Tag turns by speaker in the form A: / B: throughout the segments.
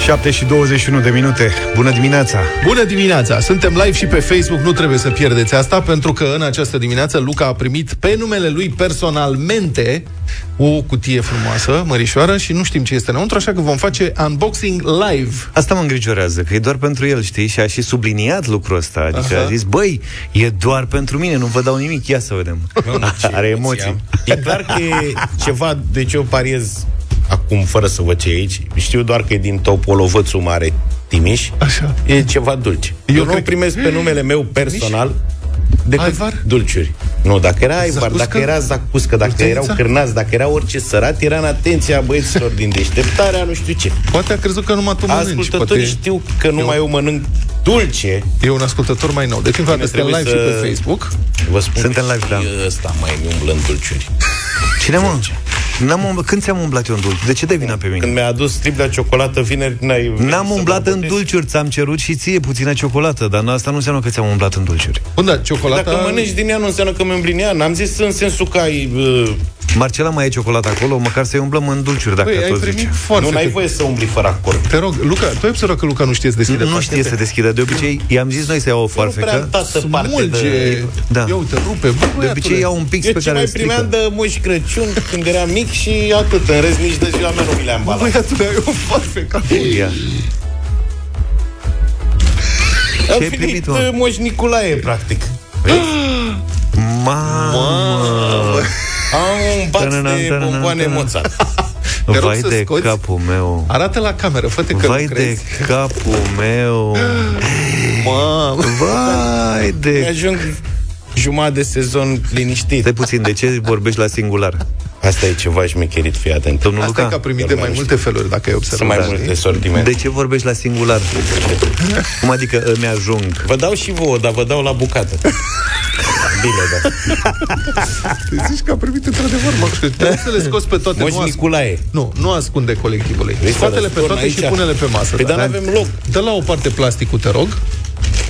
A: 7 și 21 de minute. Bună dimineața!
B: Bună dimineața! Suntem live și pe Facebook, nu trebuie să pierdeți asta, pentru că în această dimineață Luca a primit pe numele lui personalmente o cutie frumoasă, mărișoară, și nu știm ce este înăuntru, așa că vom face unboxing live.
A: Asta mă îngrijorează, că e doar pentru el, știi? Și a și subliniat lucrul ăsta. Adică Aha. a zis, băi, e doar pentru mine, nu vă dau nimic, ia să vedem.
C: Nu, Are emoții. E clar că e ceva, deci eu pariez acum, fără să văd ce e aici, știu doar că e din Topolovățul Mare, Timiș,
B: Așa.
C: e ceva dulce. Eu, eu nu cred... primesc pe numele meu personal decât
B: Aivar?
C: dulciuri. Nu, dacă era Aivar,
B: Zacuscă?
C: dacă era Zacuscă, dacă
B: Urtenița?
C: erau cârnați, dacă era orice sărat, era în atenția băieților din deșteptarea, nu știu ce.
B: Poate a crezut că numai tu mănânci.
C: Ascultătorii
B: Poate...
C: știu că numai eu mănânc dulce.
B: E un ascultător mai nou. Deci, încă o dată, suntem
C: trebuie
B: live și
C: să-
B: pe Facebook.
C: Vă spun
A: Suntem
C: că
A: live,
C: și
A: da.
C: ăsta mai mi umblă în dulciuri.
A: Cine mă? N-am umblat. Când ți-am umblat eu în dulci? De ce dai vina pe mine?
C: Când mi-a adus tripla ciocolată vineri, n-ai venit
A: N-am
C: să
A: umblat
C: mă
A: în
C: botezi.
A: dulciuri, ți-am cerut și ție puțină ciocolată, dar asta nu înseamnă că ți-am umblat în dulciuri.
B: Bun, da, ciocolata...
C: Dacă mănânci din ea, nu înseamnă că mi îmblini ea. N-am zis în sensul că ai... Uh,
A: Marcela mai e ciocolată acolo, măcar să-i umblăm în dulciuri, dacă
B: Băi, ai
A: tot
B: primit
A: zice.
B: foarte...
C: nu, n-ai voie să umbli fără acord.
B: Te rog, Luca, tu ai observat că Luca nu știe să deschide
A: Nu știe să deschidă. De obicei, i-am zis noi să iau o
C: Nu prea am
A: foarfecă.
C: tată parte
B: Smulge.
C: de...
A: Da.
B: Ia uite, rupe. Bă,
A: De obicei iau un pix
C: Eu
A: pe
C: ce
A: care
C: mai
A: îl strică.
C: primeam de Moș Crăciun când eram mic și atât. În rest, nici de ziua mea nu mi le-am balat.
B: Băiatule, ai o foarfecă.
A: Ia.
C: Am
A: ce ai
C: venit,
A: primit, mă?
C: uh, Moș Nicolae, practic.
A: Mamă!
C: Am un baț
A: Tănănam,
C: de
A: tănănam,
C: bomboane
A: tănănam.
C: Mozart.
B: Te rog
A: Vai
B: să
A: de
B: scoți.
A: capul meu.
B: Arată la cameră, fă-te că
A: Vai
B: nu
A: de
B: crezi.
A: capul meu.
B: Mamă.
A: Vai
C: Mi
A: de...
C: ajung jumătate de sezon liniștit.
A: Stai puțin, de ce vorbești la singular?
C: Asta e ceva șmecherit, fii atent.
A: Domnul
B: Asta e că a
A: Luca,
B: primit de
C: Doar
B: mai
C: mai
B: multe feluri, dacă ai observat.
C: Sunt mai
B: Da.
C: multe sortimente.
A: de ce vorbești la singular? Cum adică îmi ajung?
C: Vă dau și vouă, dar vă dau la bucată. Bine, da.
B: Te zici că a primit într-adevăr, mă, că trebuie să le scoți pe toate.
C: Moș
B: nu, ascunde,
C: Nicolae.
B: nu, nu ascunde colectivului.
C: Vrei să
B: Scoate-le pe
C: răspund
B: toate și
C: aici?
B: pune-le pe masă.
C: Păi
B: da.
C: dar n-avem loc.
B: Dă la o parte plasticul, te rog.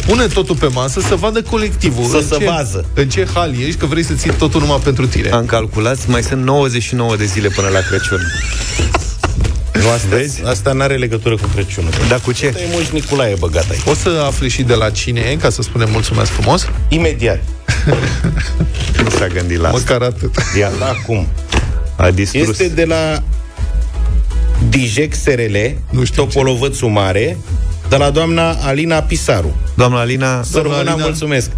B: Pune totul pe masă să vadă colectivul.
C: Să
B: în
C: se
B: ce,
C: vază.
B: În ce hal ești, că vrei să ții totul numai pentru tine.
A: Am calculat, mai sunt 99 de zile până la Crăciun.
C: Nu, asta,
A: Vezi?
C: asta n-are legătură cu Crăciunul.
A: Dar cu ce?
C: Asta e Moș Nicolae băgat aici.
B: O să afli și de la cine e, ca să spunem mulțumesc frumos.
C: Imediat.
A: Nu s-a gândit la asta.
B: Măcar atât.
A: Ia,
C: La acum.
A: a distrus.
C: Este de la Dijec SRL,
B: Nu știu
C: Topolovățul Mare, de la doamna Alina Pisaru.
A: Doamna Alina,
C: Să rămână,
B: Alina.
C: mulțumesc.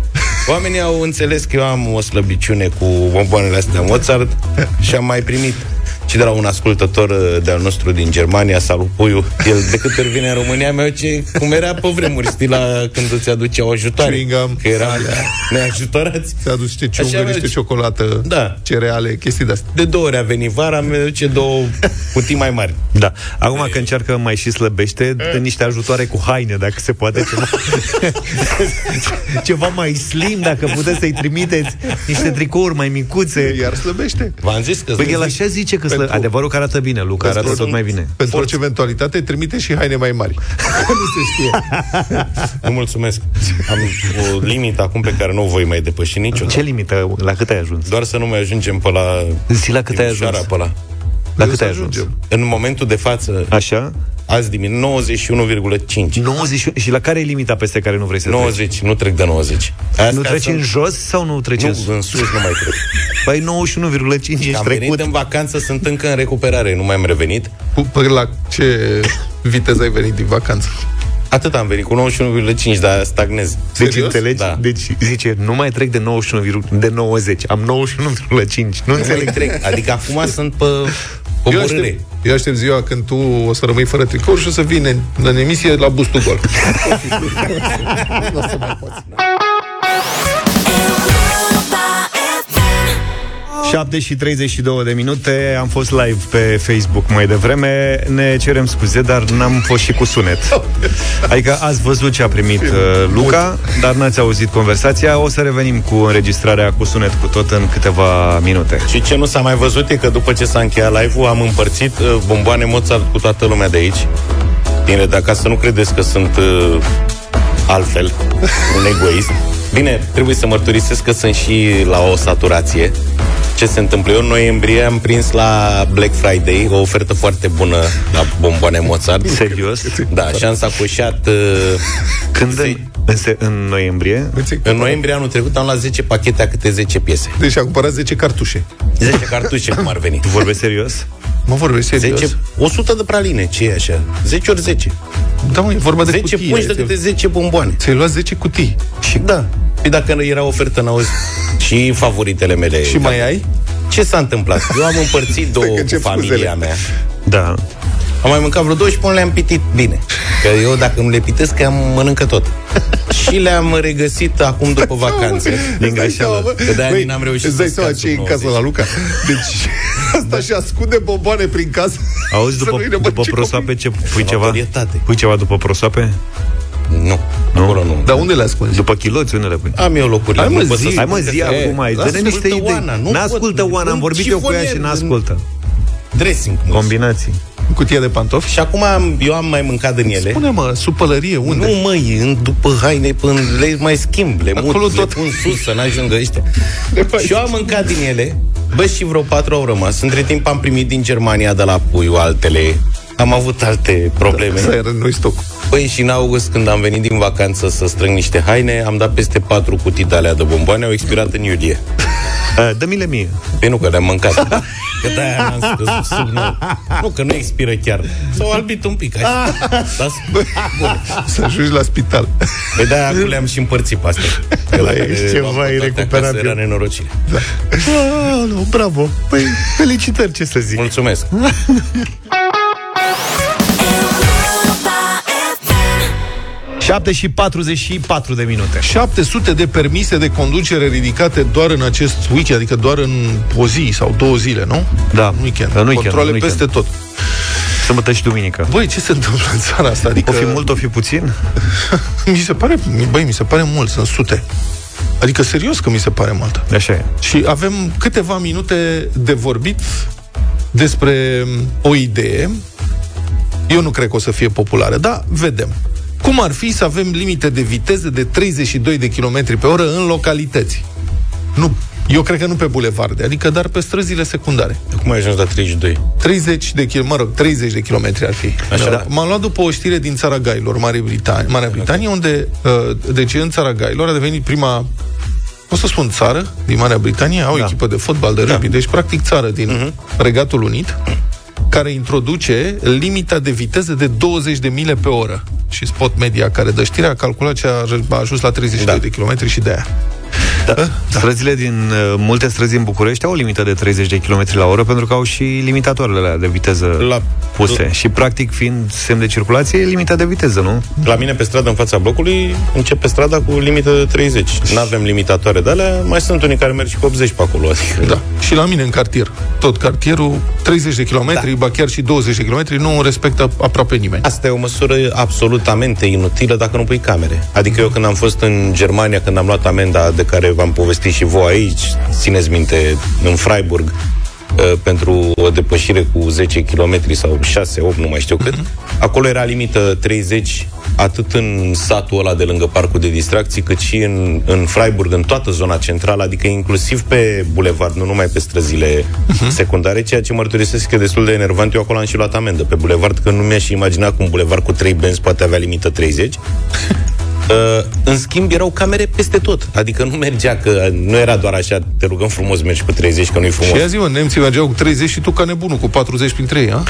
C: Oamenii au înțeles că eu am o slăbiciune cu bomboanele astea Mozart și am mai primit și de la un ascultător uh, de-al nostru din Germania, salut Puiu, el de câte ori vine în România meu ce, cum era pe vremuri, știi, la când îți aduceau ajutoare.
B: Chewing gum.
C: Că era neajutorați.
B: Ți-a adus niște
C: Așa
B: ciungă, niște
C: merge.
B: ciocolată,
C: Da.
B: cereale, chestii de-astea.
C: De două ori a venit vara, mi duce două cutii mai mari.
A: da. Acum că încearcă mai și slăbește, dă niște ajutoare cu haine, dacă se poate ceva. ceva mai slim, dacă puteți să-i trimiteți niște tricouri mai micuțe.
B: Iar slăbește.
C: V-am zis că
A: Păi el
C: zic-
A: așa zice că slă...
B: Pentru-
A: adevărul că arată bine, Luca arată
B: Pentru-
A: tot mai bine.
B: Pentru orice eventualitate, trimite și haine mai mari. nu se știe.
C: Nu mulțumesc. Am o limită acum pe care nu o voi mai depăși niciodată.
A: Ce limită? La cât ai ajuns?
C: Doar să nu mai ajungem pe la
A: Zi la cât ai
C: Timișoara,
A: ajuns?
C: pe la...
A: La
B: Eu
A: cât
B: să
A: ai ajuns?
B: ajungem.
C: În momentul de față,
A: Așa?
C: Azi dimineață, 91,5.
A: 90, și la care e limita peste care nu vrei să treci?
C: 90, nu trec de 90. Astea
A: Nu treci
C: sunt-
A: în jos sau nu treci în
C: Nu,
A: sus?
C: în sus nu mai trec.
A: Păi 91,5 ești
C: Am
A: trecut.
C: venit în vacanță, sunt încă în recuperare, nu mai am revenit.
B: Cu- Păi la ce viteză ai venit din vacanță?
C: Atât am venit, cu 91,5, dar stagnez.
A: Deci
B: Serios?
A: înțelegi?
C: Da.
A: Deci zice, nu mai trec de 91, virg- de 90, am 91,5. Nu
C: Nu
A: înțeleg.
C: mai trec. Adică acum sunt pe
B: Eu
C: coborâre.
B: Aștept, eu aștept ziua când tu o să rămâi fără tricou și o să vii în, în emisie la bustul gol.
A: 7 și 32 de minute. Am fost live pe Facebook mai devreme. Ne cerem scuze, dar n-am fost și cu sunet. Adică ați văzut ce a primit uh, Luca Dar n-ați auzit conversația. O să revenim cu înregistrarea cu sunet cu tot în câteva minute.
C: Și ce nu s-a mai văzut e că după ce s-a încheiat live-ul am împărțit uh, bomboane Mozart cu toată lumea de aici. Bine, dacă să nu credeți că sunt uh, altfel, un egoist. Bine, trebuie să mărturisesc că sunt și la o saturație. Ce se întâmplă? Eu în noiembrie am prins la Black Friday o ofertă foarte bună la bomboane Mozart.
A: Serios?
C: Da, și am sacoșat... Uh,
A: Când
C: ze-
A: în, în, se- în noiembrie?
C: în noiembrie anul trecut am luat 10 pachete a câte 10 piese.
B: Deci a cumpărat 10 cartușe.
C: 10 cartușe, cum ar veni.
A: Tu vorbești serios?
B: Mă vorbesc serios?
C: 10, 100 de praline, ce e așa? 10 ori 10.
B: Da, mă, e vorba de
C: 10
B: cutie.
C: pungi de câte 10 bomboane.
B: Ți-ai luat 10 cutii.
C: Și da. Și dacă era ofertă, n-auzi și favoritele mele.
B: Și mai ai?
C: Ce s-a întâmplat? Eu am împărțit două
B: că
C: cu
B: încep
C: familia
B: scuzele.
C: mea.
A: Da.
C: Am mai mâncat vreo două și până le-am pitit bine. Că eu, dacă nu le pitesc, am mănâncă tot. și le-am regăsit acum după vacanțe.
A: Din
B: Îți dai seama,
A: greșeală.
B: bă?
C: Că de-aia
B: Băi,
C: n-am reușit
B: Îți dai
C: să
B: seama
C: scad
B: ce e în
C: sub
B: casă
C: 90.
B: la Luca? Deci asta și ascunde bomboane prin casă.
A: Auzi,
B: Să
A: după,
B: nu-i ne
A: după
B: băgi
A: prosoape, ce pui ceva?
C: Notorietate.
A: Pui ceva după prosoape?
C: Nu, acolo nu.
B: Dar unde le ascunzi?
A: După chiloți, unde le pui?
C: Am eu locurile.
B: Hai, mă,
C: nu pot să
B: zi.
C: spun
A: Hai mă,
C: că
A: zi
C: se-
A: acum, ai, dă-ne
C: Ascultă
A: niște idei.
C: Oana, nu
A: N-ascultă
C: pot.
A: Oana, am
C: În
A: vorbit eu cu ea și
C: șifonier,
A: n-ascultă.
C: Dressing. cum
A: Combinații.
B: Cutia de pantofi?
C: Și acum am, eu am mai mâncat din ele.
B: Spune, mă, sub pălărie, unde?
C: Nu, măi, în, după haine, până le mai schimb, le mut,
B: Acolo
C: le
B: tot.
C: pun sus să n-ajungă ăștia.
B: mai
C: și eu am mâncat din ele, bă, și vreo patru au rămas. Între timp am primit din Germania de la Puiu altele. Am avut alte probleme.
B: Să era noi stoc.
C: Păi și în august, când am venit din vacanță să strâng niște haine, am dat peste patru cutii de alea de bomboane, au expirat în iulie.
A: Uh, Dă-mi-le mie.
C: Păi nu, că le-am mâncat. Că de-aia n-am scăzut sub nou. Nu, că nu expiră chiar. S-au albit un pic. Așa. Dar, bun.
B: Să ajungi la spital.
C: Păi de-aia acum le-am și împărțit pe astea. Că
B: La
C: dacă
B: ești
C: le
B: ceva
C: luam pe toate
A: irecuperabil.
C: acasă, Era nenorocire.
A: Ah, nu, bravo. Păi, felicitări, ce să zic.
C: Mulțumesc.
A: 7 și 44 de minute.
B: 700 de permise de conducere ridicate doar în acest weekend, adică doar în o zi sau două zile, nu?
A: Da,
B: În weekend.
A: în weekend,
B: Controle
A: în weekend.
B: peste tot.
A: Sâmbătă și duminică.
B: Băi, ce se întâmplă în țara asta? Adică,
A: O fi mult, o fi puțin?
B: mi se pare, băi, mi se pare mult, sunt sute. Adică serios că mi se pare mult.
A: Așa e.
B: Și avem câteva minute de vorbit despre o idee. Eu nu cred că o să fie populară, dar vedem. Cum ar fi să avem limite de viteză de 32 de km pe oră în localități? Nu, eu cred că nu pe bulevarde, adică dar pe străzile secundare.
C: Cum ai ajuns la 32?
B: 30 de km, mă rog, 30 de kilometri ar fi.
C: Așa.
B: Da. M-am luat după o știre din țara Gailor, Marea Britanie, Marea Britanie unde, uh, deci în țara Gailor a devenit prima o să spun țară din Marea Britanie, au da. echipă de fotbal, de rugby, da. deci practic țară din uh-huh. Regatul Unit, care introduce limita de viteză de 20 de mile pe oră. Și Spot Media, care dă știrea, a calculat ce a, a ajuns la 32
C: Da.
B: de kilometri și de aia.
A: Da. Străzile din, uh, multe străzi din București au o limită de 30 de km la oră pentru că au și limitatoarele alea de viteză
C: La-
A: puse. Și practic, fiind semn de circulație, e limita de viteză, nu?
C: La mine pe stradă, în fața blocului, începe strada cu limită de 30. Nu avem limitatoare de alea, mai sunt unii care merg și cu 80 pe acolo. Adică,
B: Da. Și la mine în cartier. Tot cartierul, 30 de kilometri, da. ba chiar și 20 de kilometri, nu respectă aproape nimeni.
C: Asta e o măsură absolutamente inutilă dacă nu pui camere. Adică eu când am fost în Germania, când am luat amenda de care v-am povestit și voi aici, țineți minte, în Freiburg, uh, pentru o depășire cu 10 km sau 6, 8, nu mai știu cât. Acolo era limită 30 atât în satul ăla de lângă parcul de distracții, cât și în, în Freiburg, în toată zona centrală, adică inclusiv pe bulevard, nu numai pe străzile secundare, ceea ce mărturisesc că e destul de enervant. Eu acolo am și luat amendă pe bulevard, că nu mi-aș imagina că un bulevard cu 3 benzi poate avea limită 30. Uh, în schimb, erau camere peste tot. Adică nu mergea că nu era doar așa, te rugăm frumos, mergi cu 30, că nu-i frumos.
B: Și ia zi, mă, nemții mergeau cu 30 și tu ca nebunul cu 40 printre ei, a?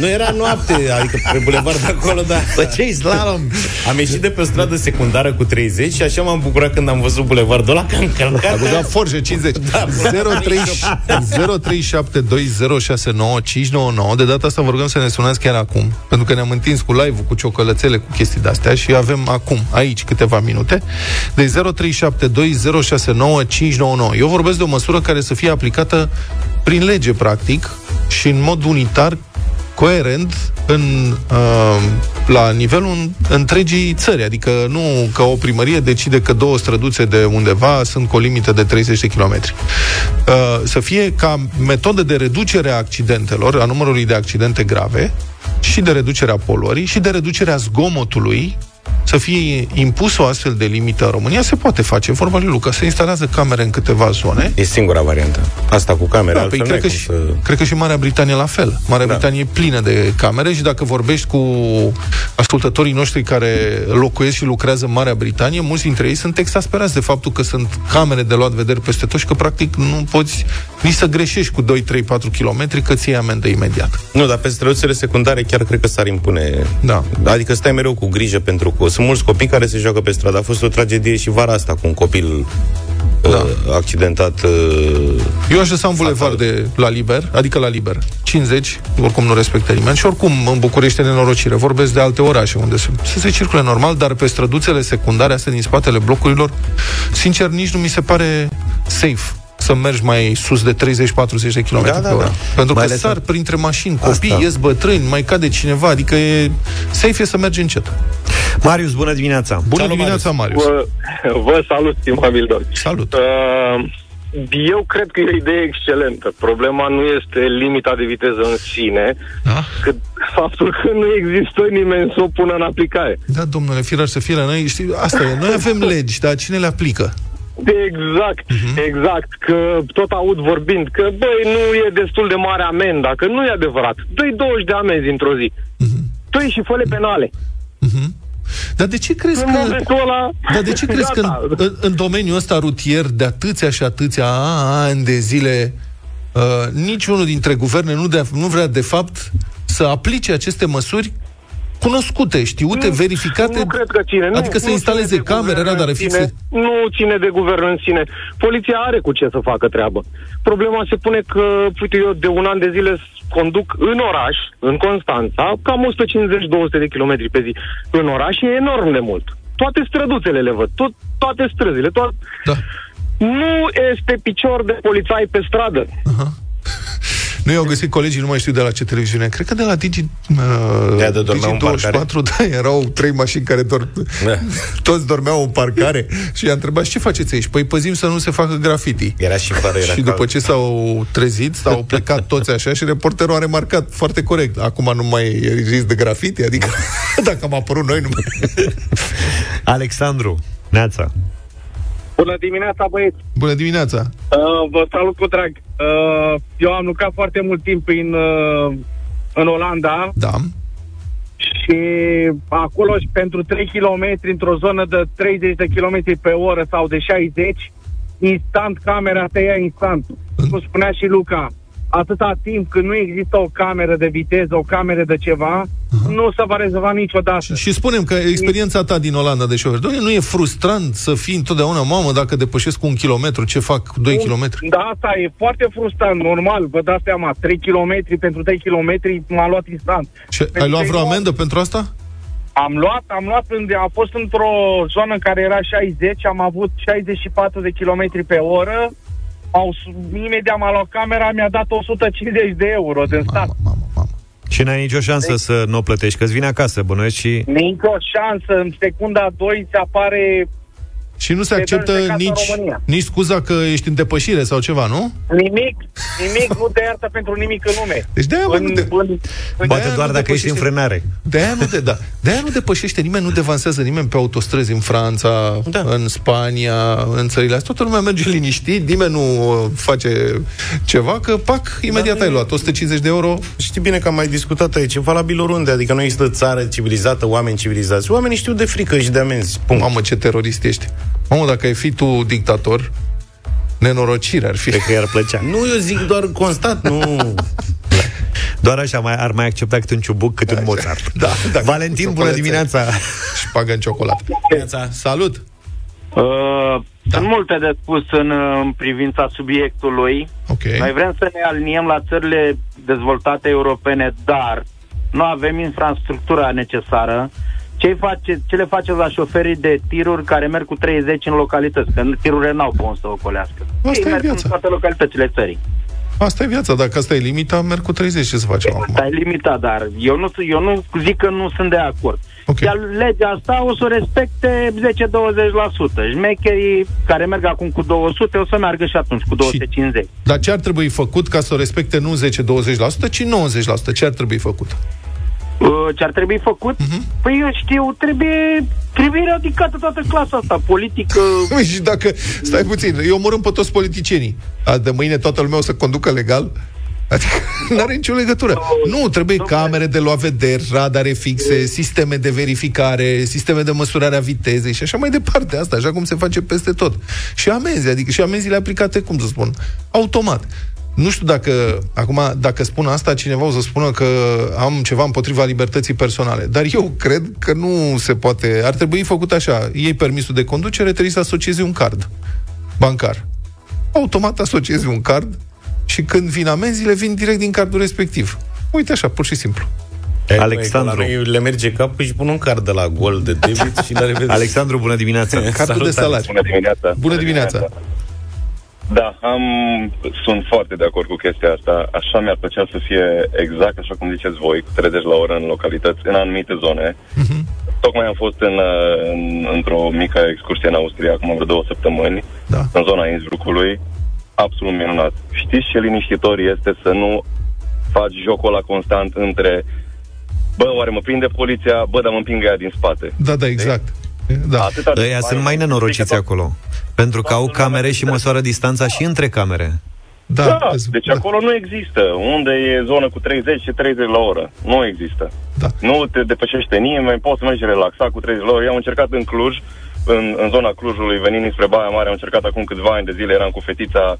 C: Nu era noapte, adică pe bulevard acolo, da.
A: Bă, ce slalom!
C: Am ieșit de pe o stradă secundară cu 30 și așa m-am bucurat când am văzut bulevardul ăla că am călcat.
B: A băgat forje 50.
C: Da,
B: 0372069599. De data asta vă rugăm să ne sunați chiar acum, pentru că ne-am întins cu live-ul, cu ciocolățele, cu chestii de-astea și avem acum, aici, câteva minute. Deci 0372069599. Eu vorbesc de o măsură care să fie aplicată prin lege, practic, și în mod unitar coerent în, uh, la nivelul întregii țări. Adică nu că o primărie decide că două străduțe de undeva sunt cu o limită de 30 de kilometri. Uh, să fie ca metodă de reducere a accidentelor, a numărului de accidente grave, și de reducerea poluării, și de reducerea zgomotului să fie impus o astfel de limită în România, se poate face. Vorba lui Luca, se instalează camere în câteva zone.
C: E singura variantă. Asta cu camere,
B: Da,
C: altfel
B: păi
C: nu
B: cred,
C: ai
B: că
C: cum
B: și,
C: să...
B: cred că și Marea Britanie la fel. Marea
C: Da.
B: Britanie e plină de camere și dacă vorbești cu ascultătorii noștri care locuiesc și lucrează în Marea Britanie, mulți dintre ei sunt exasperați de faptul că sunt camere de luat vedere peste tot și că practic nu poți nici să greșești cu 2, 3, 4 km că ți iei amendă imediat.
C: Nu, dar pe străduțele secundare chiar cred că s-ar impune.
B: Da.
C: Adică stai mereu cu grijă pentru că sunt mulți copii care se joacă pe stradă. A fost o tragedie și vara asta cu un copil da. uh, accidentat. Uh,
B: Eu aș lăsa un bulevard de la liber, adică la liber. 50, oricum nu respectă nimeni. Și oricum în București e nenorocire. Vorbesc de alte orașe unde se, să se circule normal, dar pe străduțele secundare, astea din spatele blocurilor, sincer, nici nu mi se pare safe să mergi mai sus de 30-40 de km
C: Da,
B: pe
C: da,
B: oră.
C: da.
B: Pentru că
A: Mai ales
B: sar
A: în-
B: printre mașini, copii,
C: Asta.
B: ies bătrâni, mai cade cineva, adică e safe e să mergi încet.
A: Marius, bună dimineața!
B: Bună
C: Salut,
B: dimineața, Marius.
D: Vă, vă salut, stimabil domn.
B: Salut.
D: Uh, eu cred că e o idee excelentă. Problema nu este limita de viteză în sine,
B: Da?
D: cât faptul că nu există nimeni să o pună în aplicare.
B: Da, domnule, firar să fie la noi, știi, asta e, noi avem legi, dar cine le aplică?
D: Exact, exact, că tot aud vorbind că, băi, nu e destul de mare amenda, că nu e adevărat. Dă-i 20 de amenzi într-o zi. Dă-i și fă penale.
B: Dar de ce crezi
D: În
B: că...
D: momentul ăla...
B: Dar de ce crezi că
D: gata.
B: în, în, în domeniul ăsta rutier, de atâția și atâția ani de zile, uh, niciunul dintre guverne nu, de, nu vrea, de fapt, să aplice aceste măsuri cunoscute, știute,
D: Nu,
B: verificate?
D: Nu cred că ține. Nu,
B: adică să
D: nu
B: instaleze
D: ține de
B: camere,
D: guvern
B: radare
D: în sine.
B: fixe?
D: Nu ține de guvern în sine. Poliția are cu ce să facă treabă. Problema se pune că, uite, eu de un an de zile conduc în oraș, în Constanța, cam 150-200 de kilometri pe zi. În oraș e enorm de mult. Toate străduțele le văd, tot, toate străzile, toate...
B: Da.
D: Nu este picior de polițai pe stradă.
B: Nu i-au găsit colegii, nu mai știu de la ce televiziune. Cred că de la Digi, uh,
C: De-aia de dormeau în
B: Digi24, da, erau trei mașini care dor...
C: Da.
B: Toți dormeau în parcare și i-a întrebat, ce faceți aici? Păi păzim să nu se facă graffiti.
C: era și fără, era
B: și
C: cald.
B: după ce s-au trezit, s-au plecat toți așa și reporterul a remarcat foarte corect. Acum nu mai e risc de grafiti, adică dacă am apărut noi, nu mai...
A: Alexandru, Neața.
E: Bună dimineața, băieți!
B: Bună dimineața!
E: Uh, vă salut cu drag! Uh, eu am lucrat foarte mult timp în, uh, în Olanda
B: Da.
E: și acolo și pentru 3 km într-o zonă de 30 de km pe oră sau de 60, instant camera te ia instant. Cum spunea și Luca, atâta timp când nu există o cameră de viteză, o cameră de ceva, nu se va rezolva niciodată.
B: Și spunem că experiența ta din Olanda de șofer, doamne, nu e frustrant să fii întotdeauna, mamă, dacă depășesc cu un kilometru, ce fac 2 kilometri?
E: Da, asta e foarte frustrant, normal, vă dați seama, 3 km pentru 3 km m-a luat instant.
B: Și ai
E: Pentru
B: luat
E: că
B: vreo
E: eu
B: amendă pentru asta?
E: Am luat, am luat, în, am fost într-o zonă în care era 60, am avut 64 de km pe oră, au, imediat m-a luat camera, mi-a dat 150 de euro din stat.
B: Mamă, mamă, mamă.
A: Și n-ai nicio șansă să nu o plătești, că îți vine acasă, bănuiesc și...
E: Nicio șansă, în secunda 2 se apare
B: Și nu se
E: Pe
B: acceptă
E: dăm de casă în
B: nici,
E: România.
B: nici scuza că ești în depășire sau ceva, nu?
E: nimic, nimic nu te iartă pentru nimic în lume.
B: Deci de-aia, mă,
E: în,
B: nu te-
E: în, în,
A: Poate
B: De-aia
A: doar
B: nu
A: dacă ești în
B: depășește-
A: frânare.
B: De-aia nu, de, da. De-aia nu depășește nimeni, nu devansează nimeni pe autostrăzi în Franța, da. în Spania, în țările astea. Toată lumea merge liniștit, nimeni nu uh, face ceva, că pac, imediat
C: Dar
B: ai
C: nu-
B: luat 150 de euro.
C: Știi bine că am mai discutat aici, e valabil oriunde, adică nu există țară civilizată, oameni civilizați. Oamenii știu de frică și de amenzi. Punct.
B: Mamă, ce terorist ești. Mamă, dacă ai fi tu dictator, nenorocire ar fi.
A: Cred că i-ar plăcea.
C: Nu, eu zic doar constat, nu...
A: Doar așa mai, ar mai accepta câte un ciubuc, câte un Mozart.
B: Da, da.
A: Valentin,
B: Cu
A: bună
B: ciocolățe.
A: dimineața!
B: Și pagă în ciocolată. Salut!
F: Uh, da. Sunt multe de spus în, uh, în privința subiectului.
B: Ok.
F: Noi vrem să ne aliniem la țările dezvoltate europene, dar nu avem infrastructura necesară. Ce, face, ce le faceți la șoferii de tiruri care merg cu 30 în localități? Că tirurile n-au pe unde să ocolească.
B: Asta
F: Ei
B: e
F: merg
B: viața.
F: în toate localitățile țării.
B: Asta e viața, dacă asta e limita, merg cu 30, ce să facem acum?
F: Asta e limitat, dar eu nu, eu nu zic că nu sunt de acord.
B: Ok.
F: Iar legea asta o să o respecte 10-20%. Șmecherii care merg acum cu 200 o să meargă și atunci cu 250.
B: Dar ce ar trebui făcut ca să o respecte nu 10-20%, ci 90%? Ce ar trebui făcut?
F: Uh, ce ar trebui făcut? Uh-huh. Păi eu știu, trebuie, trebuie eradicată toată clasa asta politică.
B: Păi și dacă, stai puțin, eu omorâm pe toți politicienii. A, de mâine toată lumea o să conducă legal? Adică nu are nicio legătură. Nu, trebuie camere de luat vederi, radare fixe, sisteme de verificare, sisteme de măsurare a vitezei și așa mai departe. Asta, așa cum se face peste tot. Și amenzi, adică și amenziile aplicate, cum să spun, automat. Nu știu dacă, acum, dacă spun asta, cineva o să spună că am ceva împotriva libertății personale. Dar eu cred că nu se poate. Ar trebui făcut așa. Iei permisul de conducere, trebuie să asociezi un card bancar. Automat asociezi un card și când vin amenziile, vin direct din cardul respectiv. Uite așa, pur și simplu.
C: E,
A: Alexandru.
C: măi, că la noi le merge capul și pun un card de la gol de debit și la revedere.
A: Alexandru, bună dimineața!
B: Cardul de salariu.
G: Bună dimineața!
B: Bună dimineața!
G: Da, am, sunt foarte de acord cu chestia asta. Așa mi-ar plăcea să fie exact așa cum ziceți voi, cu 30 la oră în localități, în anumite zone.
B: Mhm.
G: Tocmai am fost în, uh, în, într-o mică excursie în Austria, acum vreo două săptămâni,
B: Da.
G: în zona Innsbruckului. Absolut minunat. Știți ce liniștitor este să nu faci jocul ăla constant între bă, oare mă prinde poliția, bă, dar mă împingă ea din spate.
B: Da, da, exact. Da.
G: Atâta de
A: Ăia sunt mai nenorociți acolo. Pentru că au camere și măsoară distanța și între camere.
B: Da,
G: Da,
B: îți-
G: deci
B: da.
G: acolo nu există. Unde e zonă cu 30 și 30 la oră? Nu există.
B: Da.
G: Nu te depășește nimeni, poți să mergi relaxat cu 30 la oră. Eu am încercat în Cluj, în, în zona Clujului, venind spre Baia Mare, am încercat acum câțiva ani de zile, eram cu fetița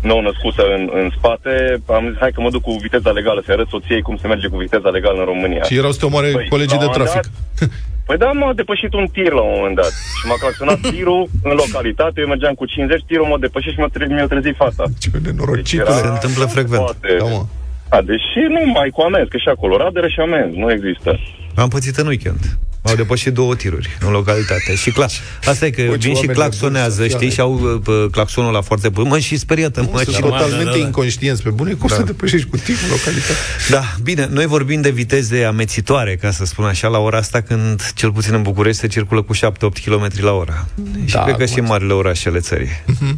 G: nou născută în, în spate, am zis, hai că mă duc cu viteza legală, să arăt soției cum se merge cu viteza legală în România.
B: Și erau să te omoare
G: Păi,
B: colegii
G: la
B: de
G: un moment
B: trafic.
G: Păi da, m-a depășit un tir la un moment dat. Și m-a claxonat tirul în localitate, eu mergeam cu 50, tirul m-a depășit și mi-a trezit, mi-a trezit fata.
B: Ce nenorocitule.
G: Deci
A: Se întâmplă frecvent.
G: Foarte...
B: Da, mă.
G: A, deși nu mai cu amenzi, că și acolo radere și amenzi, nu există.
A: Am pățit în weekend. M-au depășit două tiruri în localitate. Și clar, asta e că
B: Bă, ce
A: vin și
B: oameni
A: claxonează,
B: nebuni,
A: știi,
B: da.
A: și au uh, claxonul la foarte bun. Mă, și speriată, mă,
B: Sunt
A: și
B: totalmente
C: da, da.
B: inconștienți pe bune. Cum
A: Da.
B: să depășești cu timpul localitate?
A: Da, bine, noi vorbim de viteze amețitoare, ca să spun așa, la ora asta când, cel puțin în București, se circulă cu 7-8 km la oră. Și
B: Da,
A: cred că și în
B: acum-
A: marile orașele țării.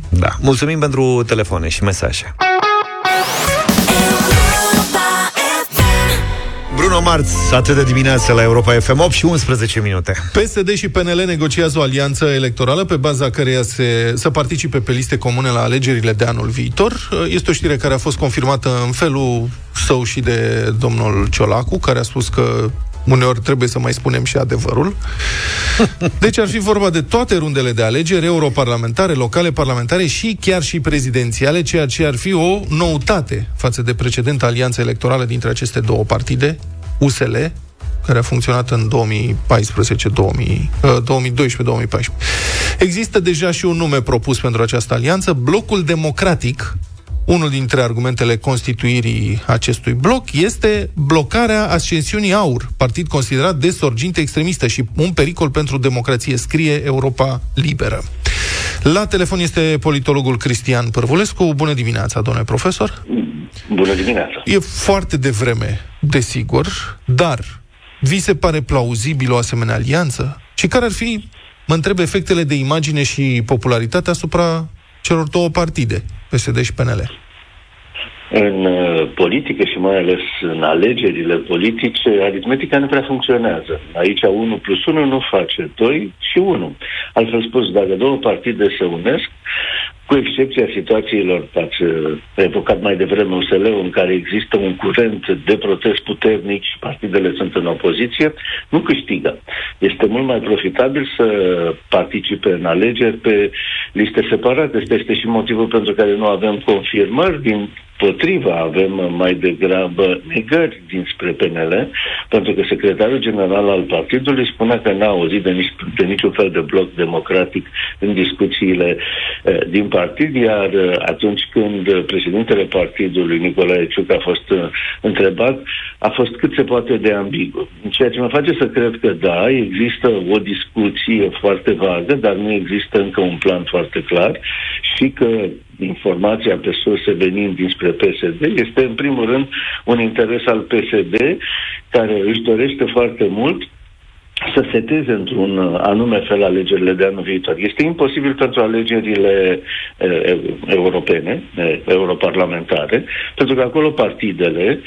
A: Da. Mulțumim pentru telefoane și mesaje. 1 marți, atât de dimineață la Europa FM, 8 și 11 minute.
B: PSD și PNL negociază o alianță electorală pe baza căreia se, să participe pe liste comune la alegerile de anul viitor. Este o știre care a fost confirmată în felul său și de domnul Ciolacu, care a spus că uneori trebuie să mai spunem și adevărul. Deci ar fi vorba de toate rundele de alegeri, europarlamentare, locale, parlamentare și chiar și prezidențiale, ceea ce ar fi o noutate față de precedent alianță electorală dintre aceste două partide, USL, care a funcționat în 2014, 2000, uh, 2012-2014. Există deja și un nume propus pentru această alianță, Blocul Democratic. Unul dintre argumentele constituirii acestui bloc este blocarea ascensiunii AUR, partid considerat de sorginte extremistă și un pericol pentru democrație, scrie Europa Liberă. La telefon este politologul Cristian Părvulescu. Bună dimineața, domnule profesor!
H: Bună dimineața!
B: E foarte devreme, desigur, dar vi se pare plauzibil o asemenea alianță? Și care ar fi, mă întreb, efectele de imagine și popularitate asupra celor două partide, PSD și PNL?
H: În uh, politică și mai ales în alegerile politice, aritmetica nu prea funcționează. Aici 1 plus 1 nu face 2 și 1. Altfel spus, dacă două partide se unesc, cu excepția situațiilor, ați uh, evocat mai devreme usl în care există un curent de protest puternic și partidele sunt în opoziție, nu câștigă. Este mult mai profitabil să participe în alegeri pe liste separate. Asta este și motivul pentru care nu avem confirmări din Potriva, avem mai degrabă negări dinspre PNL, pentru că secretarul general al partidului spunea că n-a auzit de, nici, de niciun fel de bloc democratic în discuțiile eh, din partid, iar eh, atunci când eh, președintele partidului, Nicolae Ciuc, a fost eh, întrebat, a fost cât se poate de ambigu. Ceea ce mă face să cred că da, există o discuție foarte vagă, dar nu există încă un plan foarte clar și că informația pe surse venind dinspre PSD este în primul rând un interes al PSD care își dorește foarte mult să seteze într-un uh, anume fel alegerile de anul viitor. Este imposibil pentru alegerile uh, eu- europene, uh, europarlamentare, pentru că acolo partidele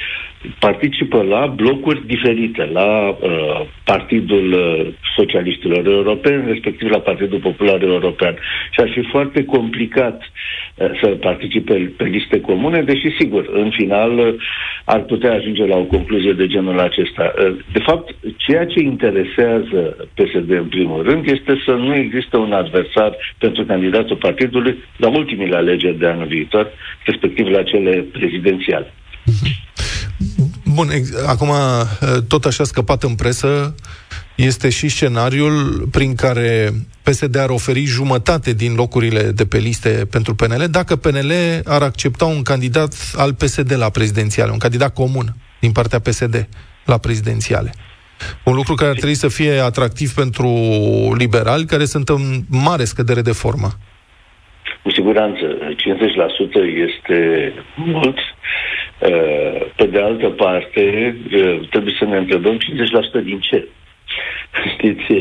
H: participă la blocuri diferite, la uh, Partidul uh, Socialiștilor Europeni, respectiv la Partidul Popular European. Și ar fi foarte complicat uh, să participe pe liste comune, deși, sigur, în final uh, ar putea ajunge la o concluzie de genul acesta. Uh, de fapt, ceea ce interesează PSD în primul rând este să nu există un adversar pentru candidatul partidului la ultimile alegeri de anul viitor, respectiv la cele prezidențiale.
B: Bun, ex- acum, uh, tot așa scăpat în presă, este și scenariul prin care PSD ar oferi jumătate din locurile de pe liste pentru PNL dacă PNL ar accepta un candidat al PSD la prezidențiale, un candidat comun din partea PSD la prezidențiale. Un lucru care ar trebui să fie atractiv pentru liberali care sunt în mare scădere de formă.
H: Cu siguranță, 50% este mult. Uh, Pe de altă parte, uh, trebuie să ne întrebăm 50% din ce? Știți,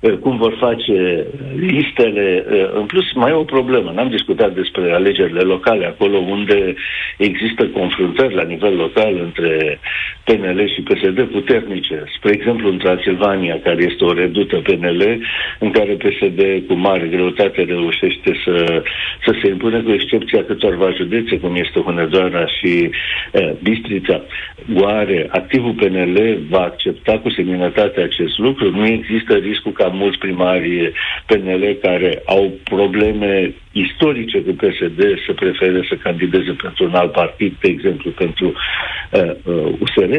H: uh, cum vor face listele. Uh, În plus, mai e o problemă. N-am discutat despre alegerile locale, acolo unde există confruntări la nivel local între PNL și PSD puternice. Spre exemplu, în Transilvania, care este o redută PNL, în care PSD cu mare greutate reușește să, să se impune, cu excepția câtorva județe, cum este Hunedoara și uh, Bistrița. Oare activul PNL va accepta cu seminătate acest lucru? Nu există riscul ca mulți primari PNL care au probleme istorice cu PSD să prefere să candideze pentru un alt partid, de exemplu pentru uh, uh, USR.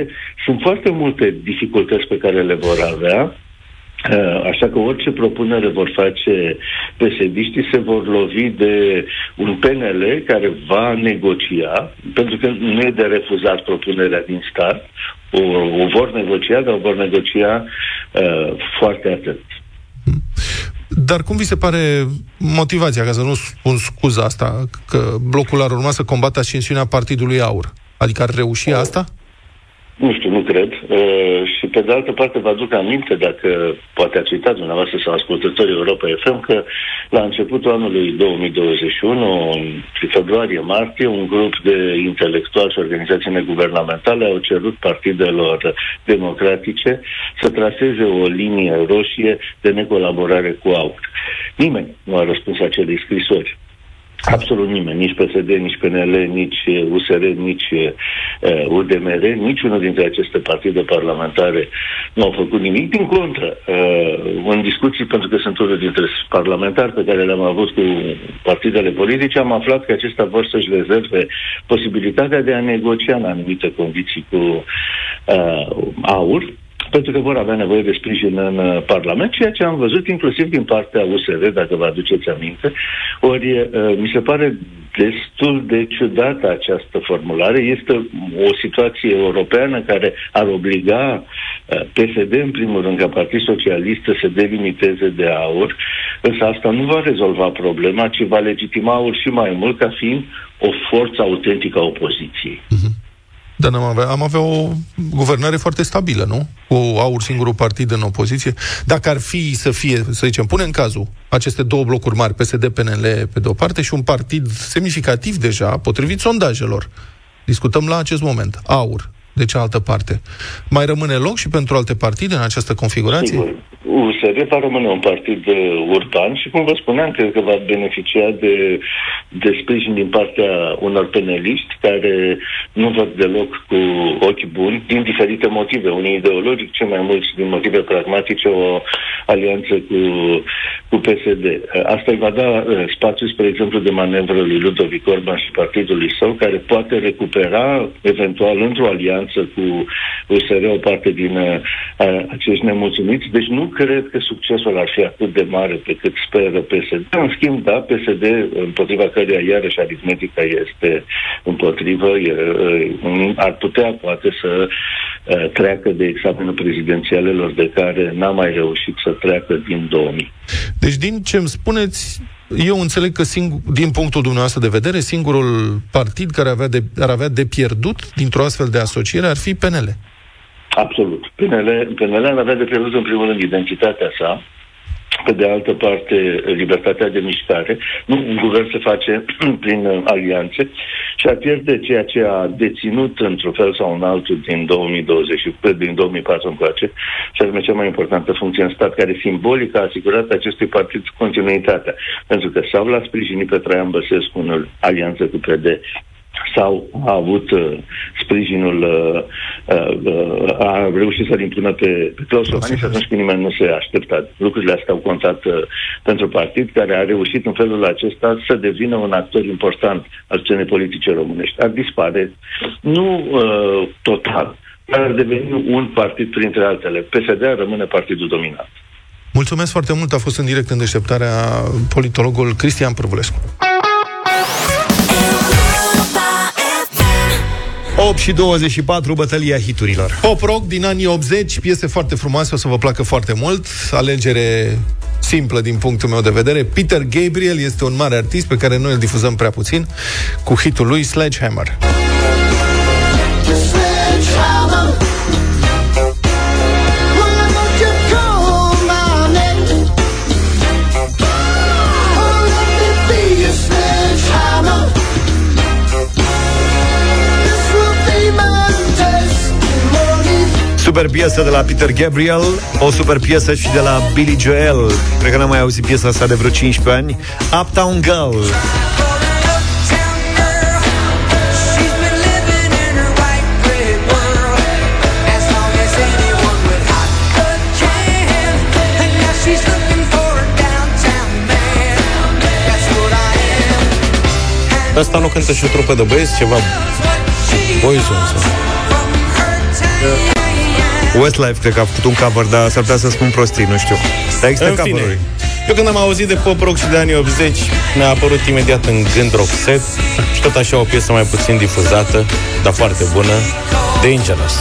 H: Sunt foarte multe dificultăți pe care le vor avea. Uh, Așa că orice propunere vor face psd se vor lovi de un PNL care va negocia, pentru că nu e de refuzat propunerea din start, o, o vor negocia, dar o vor negocia uh, foarte atent.
B: Dar cum vi se pare motivația, ca să nu spun scuza asta, că blocul ar urma să combată ascensiunea Partidului Aur? Adică ar reuși asta?
H: Nu știu, nu cred. Uh, și pe de altă parte vă aduc aminte, dacă poate ați uitat dumneavoastră sau ascultătorii Europa FM, că la începutul anului 2021, în februarie-martie, un grup de intelectuali și organizații neguvernamentale au cerut partidelor democratice să traseze o linie roșie de necolaborare cu AUR. Nimeni nu a răspuns acelei scrisori. Absolut nimeni, nici PSD, nici PNL, nici USR, nici uh, UDMR, niciunul dintre aceste partide parlamentare nu au făcut nimic. Din contră, uh, în discuții, pentru că sunt unul dintre parlamentari pe care le-am avut cu partidele politice, am aflat că acestea vor să-și rezerve posibilitatea de a negocia în anumite condiții cu uh, AUR, pentru că vor avea nevoie de sprijin în uh, Parlament, ceea ce am văzut inclusiv din partea USR, dacă vă aduceți aminte. Ori uh, mi se pare destul de ciudată această formulare. Este o situație europeană care ar obliga uh, PSD, în primul rând, ca Partid Socialist, să se delimiteze de aur, însă asta nu va rezolva problema, ci va legitima aur și mai mult ca fiind o forță autentică a opoziției.
B: Dar am avea, am avea o guvernare foarte stabilă, nu? Cu aur singurul partid în opoziție. Dacă ar fi să fie, să zicem, pune în cazul aceste două blocuri mari, PSD-PNL pe de o parte și un partid semnificativ deja, potrivit sondajelor, discutăm la acest moment, aur, de cealaltă parte. Mai rămâne loc și pentru alte partide în această configurație?
H: Sigur. USR va rămâne un partid uh, urban și, cum vă spuneam, cred că va beneficia de, de sprijin din partea unor peneliști care nu văd deloc cu ochi buni, din diferite motive. Unii ideologici, cei mai mulți din motive pragmatice, o alianță cu, cu PSD. Uh, Asta îi va da uh, spațiu, spre exemplu, de manevră lui Ludovic Orban și partidului său, care poate recupera, eventual, într-o alianță cu USR, o parte din uh, acești nemulțumiți. Deci nu cred că succesul ar fi atât de mare pe cât speră PSD. În schimb, da, PSD, împotriva căreia iarăși aritmetica este împotrivă, e, e, ar putea poate să uh, treacă de examenul prezidențialelor de care n-a mai reușit să treacă din 2000.
B: Deci, din ce îmi spuneți, eu înțeleg că, singur, din punctul dumneavoastră de vedere, singurul partid care avea de, ar avea de pierdut dintr-o astfel de asociere ar fi PNL.
H: Absolut. PNL, PNL ar avea de pierdut în primul rând identitatea sa, pe de altă parte, libertatea de mișcare. Nu, un guvern se face prin uh, alianțe și ar pierde ceea ce a deținut într-un fel sau un altul din 2020, din 2004 încoace, și anume cea mai importantă funcție în stat, care simbolic a asigurat acestui partid continuitatea. Pentru că sau l-a sprijinit pe Traian Băsescu în alianță cu PD, sau a avut uh, sprijinul, uh, uh, uh, a reușit să-l impună pe, pe Claus Iohannis atunci când nimeni nu se aștepta. Lucrurile astea au contat uh, pentru partid care a reușit în felul acesta să devină un actor important al scenei politice românești. Ar dispare, nu uh, total, dar ar deveni un partid printre altele. PSD rămâne partidul dominant.
B: Mulțumesc foarte mult, a fost în direct în deșteptarea politologul Cristian Pârvulescu.
A: 8 și 24, bătălia hiturilor.
B: Pop rock din anii 80, piese foarte frumoase, o să vă placă foarte mult. Alegere simplă din punctul meu de vedere. Peter Gabriel este un mare artist pe care noi îl difuzăm prea puțin cu hitul lui Sledgehammer.
A: Super piesă de la Peter Gabriel, o super piesă și de la Billy Joel. Cred că n-am mai auzit piesa asta de vreo 15 ani. Uptown Girl.
C: Asta nu cântă și o trupă de băieți, ceva Boyzone sau...
A: Westlife cred că a făcut un cover, dar s-ar putea să spun prostii, nu știu. Dar există
C: În fine,
A: cover-uri.
C: eu când am auzit de pop rock și de anii 80, mi-a apărut imediat în gând Roxette și tot așa o piesă mai puțin difuzată, dar foarte bună, Dangerous.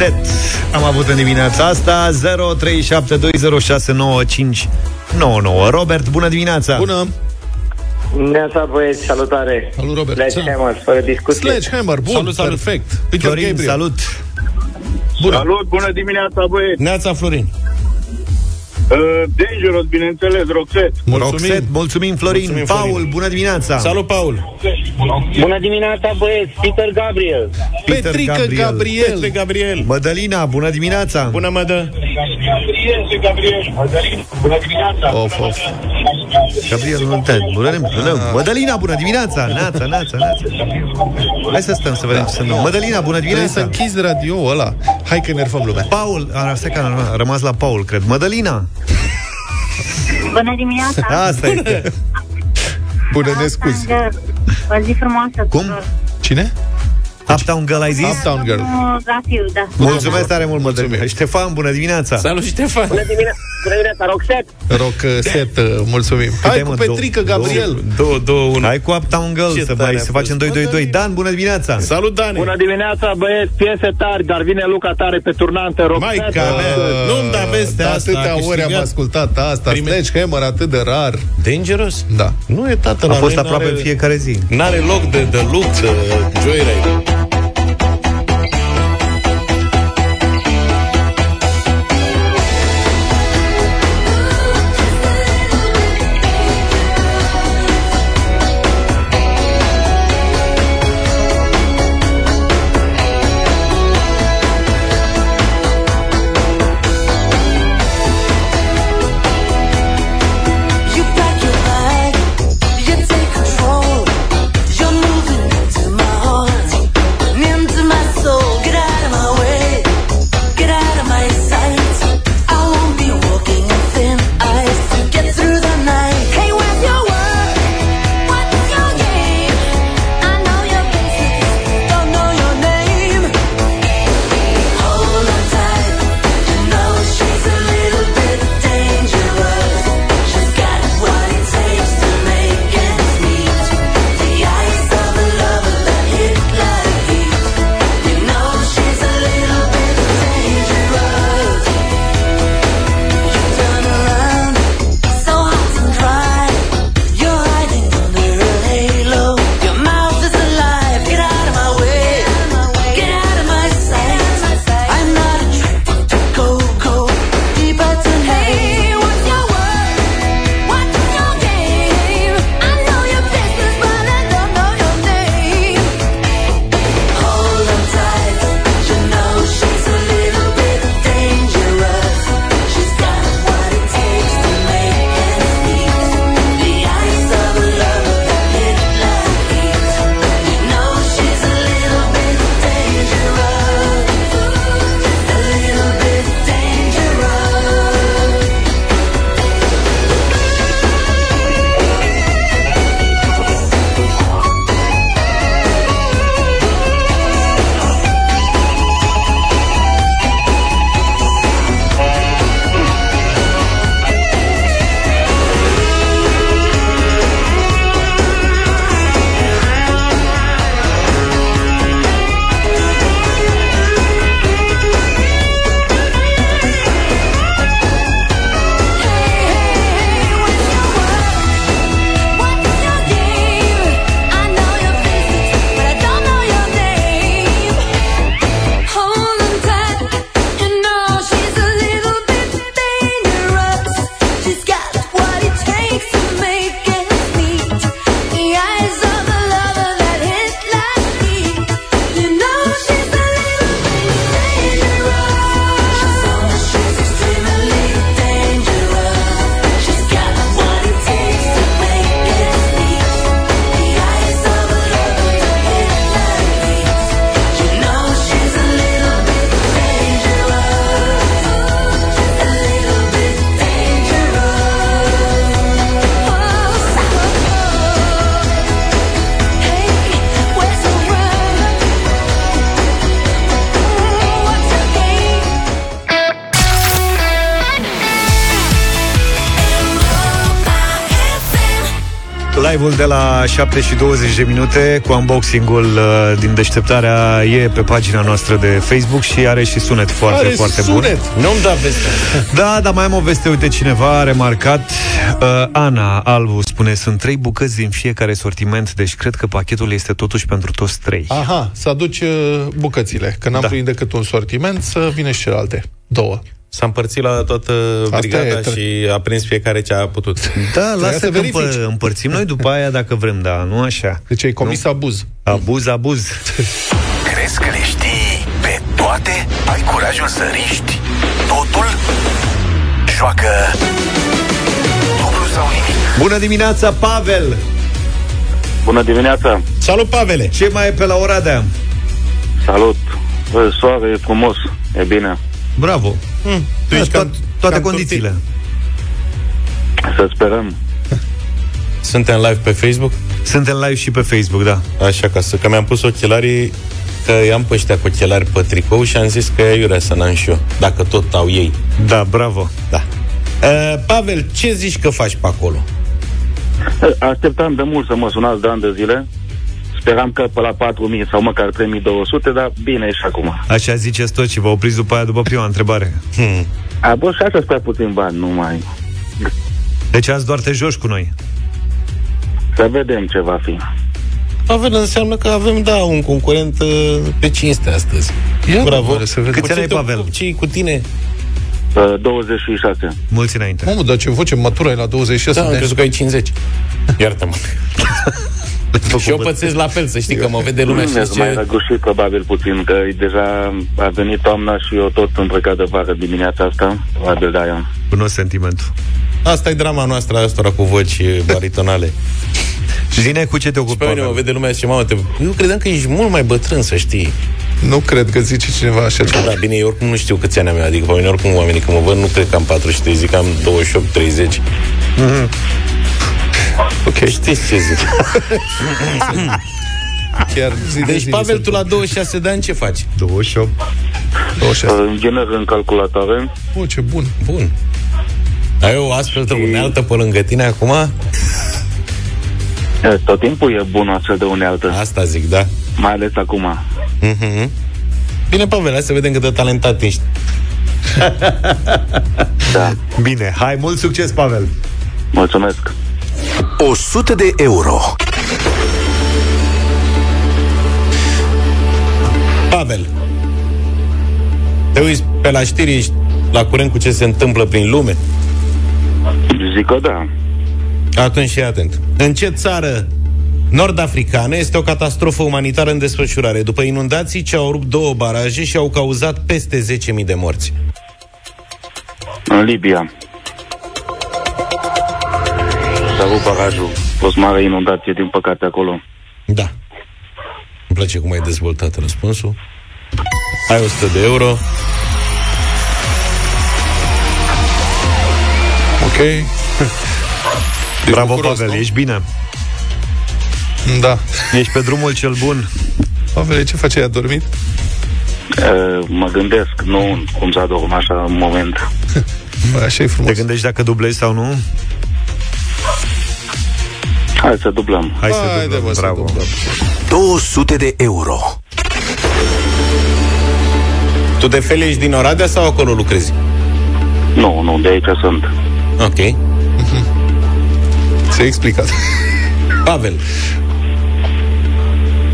A: Set am avut în dimineața asta 0372069599 Robert, bună dimineața!
B: Bună!
I: Neața băieți, salutare!
B: Salut, Robert!
I: Sledgehammer, fără discuție.
B: Sledgehammer, bun,
C: Salut, salut.
B: perfect. Peter
A: Florin,
B: Gabriel.
A: salut!
B: Bună.
E: Salut, bună dimineața, băieți!
C: Neața Florin.
E: Uh, Dangerous, bineînțeles, Roxette.
A: Mulțumim. Roxette, mulțumim Florin.
C: Mulțumim,
A: Paul,
C: Florin.
A: bună dimineața!
C: Salut, Paul.
I: Bună dimineața, băieți! Peter Gabriel!
B: Petrică Gabriel. Gabriel.
C: Petre Gabriel.
A: Mădălina, bună dimineața!
C: Bună, mădă.
E: Gabriel, bună dimineața!
B: Of, of.
A: Gabriel, nu te bună, bună, Mădălina, bună dimineața! Nața, nața, nața. Hai să stăm să vedem ce se întâmplă. Mădălina, bună
B: Trebuie să
A: dimineața!
B: închizi radio ăla. Hai că nervăm lumea.
A: Paul, a, stai că a rămas la Paul, cred. Mădălina!
J: Bună dimineața!
A: Asta este.
B: Bună, ne scuzi.
J: O zi frumoasă
A: Cum?
J: tuturor.
B: Cine?
A: Uptown Girl ai zis?
B: Uptown Girl.
J: Domnul Zafiu, da.
A: Mulțumesc tare mult, Mădălina. Ștefan, bună dimineața!
C: Salut, Ștefan.
I: Bună dimineața, bună dimineața, Roxette!
B: Rock uh, set, uh, mulțumim. Hai
A: Câte,
B: cu
A: mă,
B: Petrică
A: două-
B: Gabriel.
C: Două, două, unu.
A: Hai cu Uptown Girl,
C: Ce
A: să,
C: tare
A: mai,
C: a
A: să
C: fost.
A: facem 2-2-2. Dan, bună dimineața!
C: Salut, Dani.
I: Bună dimineața, băieți, piese tari, dar vine Luca tare pe turnante,
C: Mai
I: Roxette!
C: ca mea. Nu-mi da veste
B: Da,
C: asta.
B: atâtea
C: a
B: ori am
C: câștigat.
B: ascultat asta.
C: Prime-
B: Sledgehammer atât de rar.
C: Dangerous?
B: Da.
C: Nu e tată
A: A
C: la
A: fost
C: noi,
A: aproape
C: n-are-
A: în fiecare zi.
C: N-are loc de, de look, de joyride.
A: Live-ul de la 7 și 20 de minute cu unboxing-ul uh, din deșteptarea e pe pagina noastră de Facebook și are și sunet foarte,
B: Are
A: foarte
B: sunet.
A: bun.
C: Nu-mi da vestea.
A: Da, dar mai am o veste, uite, cineva a remarcat uh, Ana Albu spune, sunt trei bucăți din fiecare sortiment Deci cred că pachetul este totuși pentru toți trei
B: Aha, să aduci uh, bucățile. Că n-am
A: Da.
B: da. primit decât un sortiment, să vină și celelalte. Două.
C: S-a împărțit la toată
B: Asta
C: brigada
B: e, tre-
C: și a prins fiecare ce a putut.
A: Da, lasă
B: să
A: că
B: verifici.
A: împă- împărțim noi după aia dacă vrem, da, nu așa
B: Deci ai comis abuz.
A: Abuz, abuz
K: Crezi că le știi pe toate? Ai curajul să riști totul? Joacă dublu sau nimic.
A: Bună dimineața, Pavel!
I: Bună dimineața!
C: Salut, Pavele!
A: Ce mai e pe la Oradea?
I: Salut! Bă, soare, e frumos, e bine.
A: Bravo!
C: Hmm, tu
A: Da,
C: ești
A: to-
C: cam,
A: toate
C: cam
A: condițiile
I: Să sperăm.
C: turtit. Suntem live pe Facebook?
A: Suntem live și pe Facebook, da
C: Așa, ca să, că mi-am pus ochelarii că i-am pe ăștia cu ochelari pe tricou și am zis că e iurea să n-am și eu, dacă tot au ei.
A: Da, bravo
C: Da. Uh, Pavel, ce zici că faci pe acolo?
I: Așteptam de mult să mă sunați de ani de zile. Speram că pe la 4.000 sau măcar 3.200, dar bine e și acum.
A: Așa ziceți tot și vă opriți după aia, după prima întrebare
C: Hmm.
I: A, bă, și așa prea puțin bani, nu mai...
A: Deci azi doar te joci cu noi
I: Să vedem ce va fi.
C: Pavel, înseamnă că avem, da, un concurent uh, pe cinste astăzi.
B: Ia,
C: Bravo.
B: domnule, să vedem.
A: Câți ani ai, Pavel?
C: Ce cu tine?
I: Uh, 26.
A: Mulți înainte
B: Mamă, dar ce voce matură ai la 26
C: Da, am
B: de ani.
C: crezut că ai 50. Iartă-mă. și eu pățesc la fel, să știi că mă vede lumea și
I: Mi-ați mai
C: zice...
I: răgușit probabil puțin, că e deja a venit toamna și eu tot îmbrăcat de vară dimineața asta. Probabil de-aia.
A: Cunosc sentimentul
C: Asta e drama noastră a astora cu voci baritonale.
A: Zine cu ce te
C: Și
A: ocupi,
C: pe mine mă
A: Pavel?
C: vede lumea și zice, mamă, te... eu credeam că ești mult mai bătrân, să știi.
B: Nu cred că zice cineva așa ceva.
C: Da, bine, eu oricum nu știu câți ani am eu, adică pe mine oricum oamenii când mă văd, nu cred că am 43, zic că am 28-30.
B: Ok.
C: Știți ce zic?
B: Chiar zi de
C: Deci,
B: zi
C: Pavel,
B: mi
C: tu la 26 de ani ce faci?
A: 28
B: se- 26.
I: Uh, Generez în calculatoare.
B: O, ce bun.
C: Bun. Ai o astfel de unealtă pe lângă tine acum?
I: E, Tot timpul e bun astfel de unealtă,
C: Asta zic, da.
I: mai ales acum.
C: Mm-hmm. Bine, Pavel, hai să vedem cât de talentat ești.
I: Da,
A: Bine, hai, mult succes, Pavel!
I: mulțumesc.
K: 100 de euro.
C: Pavel, te uiți pe la știri, ești la curent cu ce se întâmplă prin lume?
I: Zic că da.
C: Atunci și atent. În ce țară nord-africană este o catastrofă umanitară în desfășurare după inundații ce au rupt două baraje și au cauzat peste 10.000 de morți?
I: În Libia. S-a rupt barajul. A fost mare inundație, din păcate, acolo.
C: Da. Îmi place cum ai dezvoltat răspunsul. Ai 100 de euro.
B: Ok.
A: Bravo,
B: bucuros,
A: Pavel,
B: nu?
A: ești bine
B: Da.
A: Ești pe drumul cel bun
B: Pavel, ce face? Ai adormit?
I: E, mă gândesc, nu cum să adorm așa în moment.
B: Bă, așa e
A: Te
B: frumos.
A: gândești dacă dublezi sau nu?
I: Hai să dublăm.
A: Hai să
B: Haide,
A: dublăm,
B: bă, să
A: bravo
B: dublăm.
K: 200 de euro.
C: Tu de fel ești din Oradea sau acolo lucrezi?
I: Nu, nu, de aici sunt.
C: Ok.
B: Ți-ai explicat.
C: Pavel,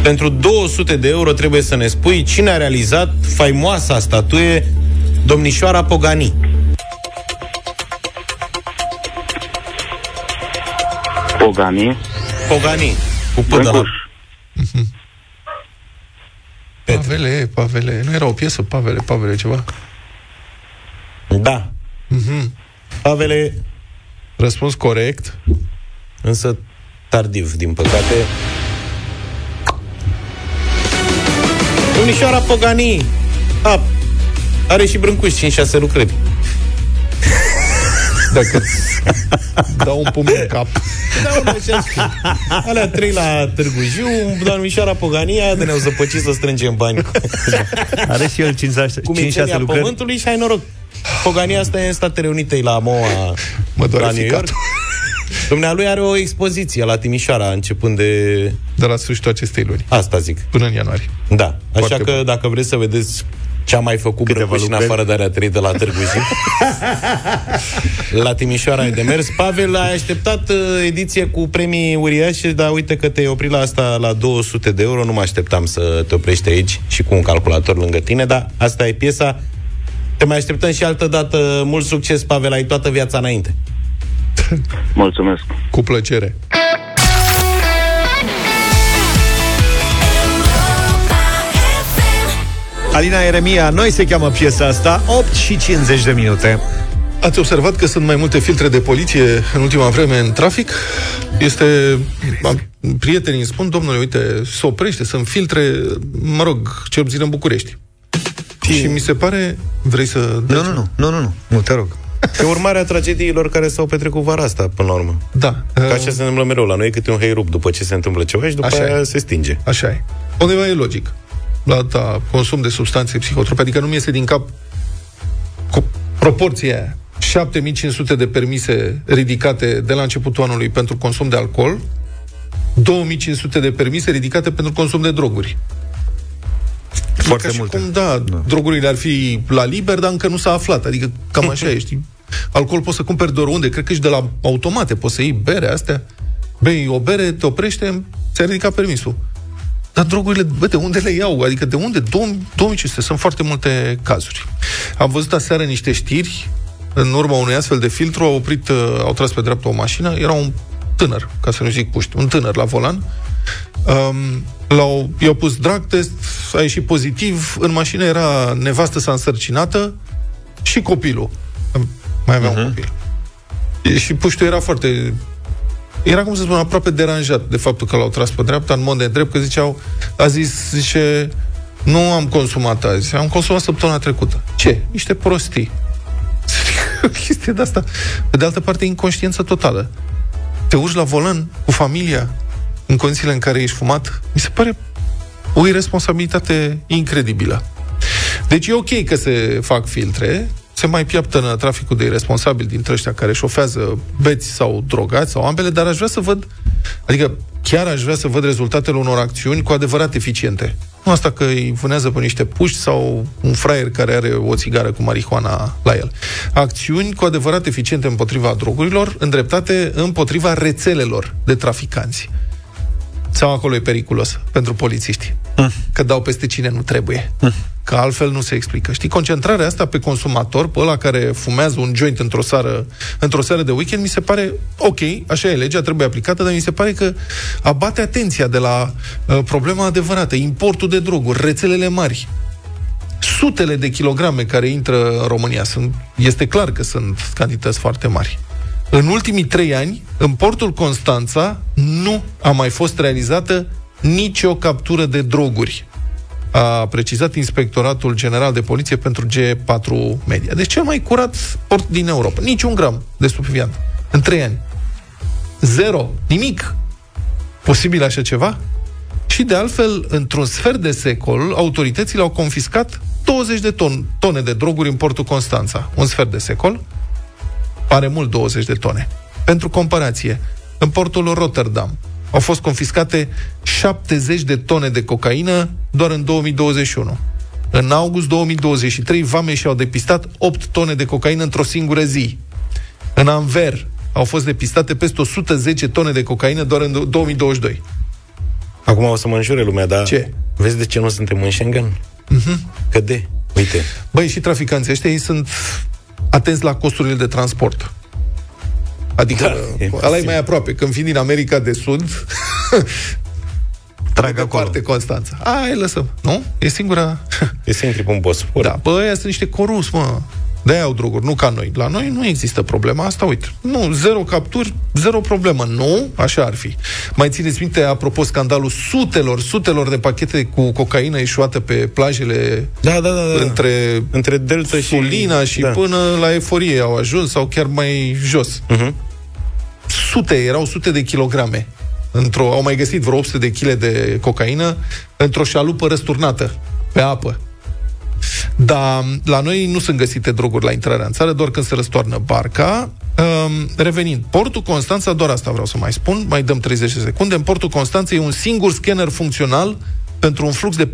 C: pentru 200 de euro trebuie să ne spui cine a realizat faimoasa statuie Domnișoara Pogani.
I: Pogani,
C: Pogani, cu pândă la...
I: Brâncuș.
B: Pavele, Pavele. Nu era o piesă? Pavele, Pavele, ceva?
C: Da. Pavele,
B: Răspuns corect.
C: însă tardiv, din păcate. Domnișoara Pogani! A, are și Brâncuș 5-6 lucrări.
B: Dacă dau un pumn în cap.
C: Da, mă, așa știu. Alea trei la Târgu Jiu, domnișoara Pogania, de ne-au zăpăcit să strângem bani.
A: Are și el 5-6
C: Cu mințenia
A: lucrări
C: pământului și ai noroc. Pogania asta e în Statele Unite, e la MOA,
B: Mă doare
C: la New York.
B: ficatul.
C: Dumnealui are o expoziție la Timișoara, începând de...
B: De la sfârșitul acestei luni.
C: Asta zic.
B: Până în ianuarie.
C: Da. Așa
B: Foarte
C: că
B: bun.
C: dacă vreți să vedeți ce a mai făcut
A: Câteva
C: Brăcuș în
A: lucrări.
C: afară de a trăi de la Târgu Jiu. la Timișoara ai de mers. Pavel, ai așteptat uh, ediție cu premii uriașe, dar uite că te-ai oprit la asta la 200 de euro. Nu mă așteptam să te oprești aici și cu un calculator lângă tine, dar asta e piesa. Te mai așteptăm și altă dată. Mult succes, Pavel, ai toată viața înainte.
I: Mulțumesc.
B: Cu plăcere.
A: Alina Eremia, noi se cheamă piesa asta, 8 și 50 de minute.
B: Ați observat că sunt mai multe filtre de poliție în ultima vreme în trafic? Este... am- Prietenii îmi spun, domnule, uite, se oprește, sunt filtre, mă rog, cel puțin în București. Și mi se pare... Vrei să...
A: Nu, nu, nu, nu, nu, nu, nu, te rog.
C: E urmarea tragediilor care s-au petrecut vara asta, până la urmă.
B: Da.
C: Ca așa se întâmplă mereu. La noi e câte un heirup după ce se întâmplă ceva și după
B: Așa
C: aia
B: e.
C: se stinge.
B: Așa e. Undeva e logic. La da, consum de substanțe psihotrope, adică nu mi iese din cap cu proporția aia. 7500 de permise ridicate de la începutul anului pentru consum de alcool, 2500 de permise ridicate pentru consum de droguri.
A: Foarte
B: Ca și
A: multe.
B: Cum, da, da, drogurile ar fi la liber, dar încă nu s-a aflat. Adică cam așa e, știi? Alcool poți să cumperi de oriunde, cred că și de la automate poți să iei bere astea. Bei o bere, te oprește, ți-a ridicat permisul. Dar drogurile, bă, de unde le iau? Adică de unde? 2500. Sunt foarte multe cazuri. Am văzut aseară niște știri, în urma unui astfel de filtru, au oprit, uh, au tras pe dreapta o mașină, era un tânăr, ca să nu zic puști, un tânăr la volan, um, l-au, i-au pus drag test, a ieșit pozitiv, în mașină era nevastă sa însărcinată și copilul. Mai avea uh-huh. un copil. E, Și puștul era foarte era, cum să spun, aproape deranjat de faptul că l-au tras pe dreapta, în mod de drept, că ziceau, a zis, zice, nu am consumat azi, am consumat săptămâna trecută. Ce? Niște prostii. o chestie de asta. Pe de altă parte, inconștiență totală. Te urci la volan cu familia în condițiile în care ești fumat, mi se pare o irresponsabilitate incredibilă. Deci e ok că se fac filtre, se mai piaptă în traficul de irresponsabili dintre ăștia care șofează beți sau drogați sau ambele, dar aș vrea să văd, adică chiar aș vrea să văd rezultatele unor acțiuni cu adevărat eficiente. Nu asta că îi vânează pe niște puști sau un fraier care are o țigară cu marihuana la el. Acțiuni cu adevărat eficiente împotriva drogurilor, îndreptate împotriva rețelelor de traficanți. Sau acolo e periculos pentru polițiști. Că dau peste cine nu trebuie. Că altfel nu se explică. Știi, concentrarea asta pe consumator, pe ăla care fumează un joint într-o seară, într-o seară de weekend, mi se pare ok, așa e legea, trebuie aplicată, dar mi se pare că abate atenția de la uh, problema adevărată, importul de droguri, rețelele mari, sutele de kilograme care intră în România. Sunt, este clar că sunt cantități foarte mari. În ultimii trei ani, în portul Constanța nu a mai fost realizată nicio captură de droguri. A precizat Inspectoratul General de Poliție pentru G4 Media. Deci cel mai curat port din Europa. Niciun gram de stupefiant. În trei ani. Zero. Nimic. Posibil așa ceva? Și de altfel, într-un sfert de secol, autoritățile au confiscat 20 de ton, tone de droguri în portul Constanța. Un sfert de secol pare mult 20 de tone. Pentru comparație, în portul Rotterdam au fost confiscate 70 de tone de cocaină doar în 2021. În august 2023, vame și-au depistat 8 tone de cocaină într-o singură zi. În Anver au fost depistate peste 110 tone de cocaină doar în 2022.
C: Acum o să mă înjure lumea, dar
B: Ce?
C: vezi de ce nu suntem în Schengen?
B: Mm-hmm.
C: Că de, uite,
B: Băi, și traficanții ăștia, ei sunt atenți la costurile de transport. Adică,
C: Da, e
B: da, ăla e
C: posibil.
B: mai aproape. Când vin din America de Sud,
A: Trag acolo.
B: parte Constanța. Ai, lăsăm. Nu? E singura...
C: e să intri pe un Bosfor.
B: Da, bă, ăia sunt niște corus, mă. De au droguri, nu ca noi. La noi nu există problema asta, uite. Nu, zero capturi, zero problemă. Nu, așa ar fi. Mai țineți minte, apropo, scandalul sutelor, sutelor de pachete cu cocaină ieșuată pe plajele
C: Da, da, da, da.
B: între,
C: între Delta și
B: Sulina și
C: da.
B: până la Eforie au ajuns, sau chiar mai jos.
C: Uh-huh.
B: Sute, erau sute de kilograme. Într-o, au mai găsit vreo 800 de kg de cocaină într-o șalupă răsturnată pe apă. Dar la noi nu sunt găsite droguri la intrarea în țară, doar când se răstoarnă barca. Um, revenind, portul Constanța, doar asta vreau să mai spun, mai dăm 30 de secunde. În portul Constanța e un singur scanner funcțional pentru un flux de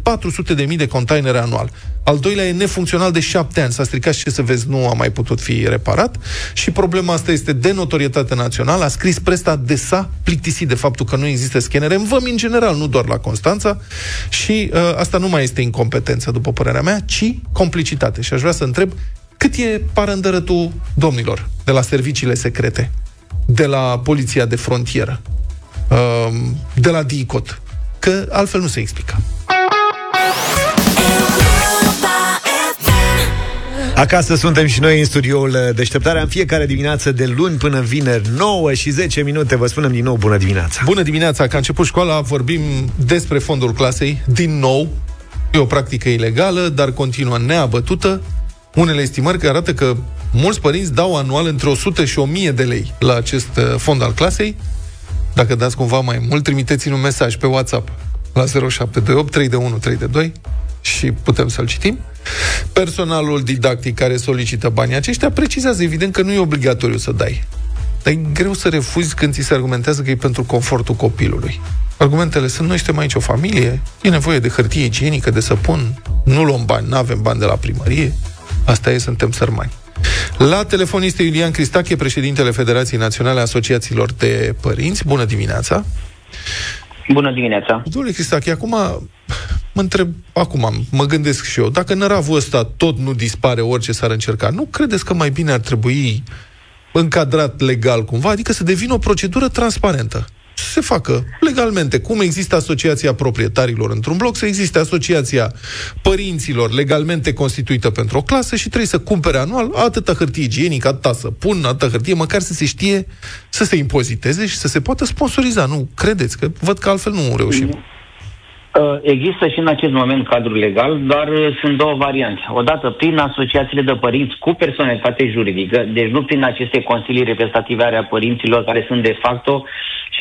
B: 400.000 de containere anual. Al doilea e nefuncțional de șapte ani. S-a stricat și ce să vezi, nu a mai putut fi reparat. Și problema asta este de notorietate națională. A scris presta de s-a plictisit de faptul că nu există scanere în vămi în general, nu doar la Constanța. Și uh, asta nu mai este incompetență, după părerea mea, ci complicitate. Și aș vrea să întreb cât e parândărătul domnilor de la serviciile secrete, de la poliția de frontieră, uh, de la DICOT, că altfel nu se explică.
A: Acasă suntem și noi în studioul Deșteptarea în fiecare dimineață de luni până vineri 9 și 10 minute. Vă spunem din nou bună dimineața.
B: Bună dimineața, că a început școala, vorbim despre fondul clasei, din nou. E o practică ilegală, dar continuă neabătută. Unele estimări care arată că mulți părinți dau anual între 100 și 1000 de lei la acest uh, fond al clasei. Dacă dați cumva mai mult, trimiteți-ne un mesaj pe WhatsApp la 0728 321 322 și putem să-l citim. Personalul didactic care solicită banii aceștia precizează evident că nu e obligatoriu să dai. Dar e greu să refuzi când ți se argumentează că e pentru confortul copilului. Argumentele sunt, noi suntem aici o familie, e nevoie de hârtie igienică, de săpun, nu luăm bani, nu avem bani de la primărie, asta e, suntem sărmani. La telefon este Iulian Cristache, președintele Federației Naționale a Asociațiilor de Părinți. Bună dimineața!
L: Bună dimineața!
B: Domnule Cristache, acum mă întreb, acum mă gândesc și eu, dacă năravul ăsta tot nu dispare orice s-ar încerca, nu credeți că mai bine ar trebui încadrat legal cumva, adică să devină o procedură transparentă? Să se facă legalmente, cum există asociația proprietarilor într-un bloc, să existe asociația părinților legalmente constituită pentru o clasă și trebuie să cumpere anual atâta hârtie igienică, atâta să pun, atâta hârtie, măcar să se știe să se impoziteze și să se poată sponsoriza. Nu credeți? Că văd că altfel nu reușim.
L: Uh, Există și în acest moment cadrul legal, dar uh, sunt două variante. Odată prin asociațiile de părinți cu personalitate juridică, deci nu prin aceste consilii reprezentative ale părinților care sunt de facto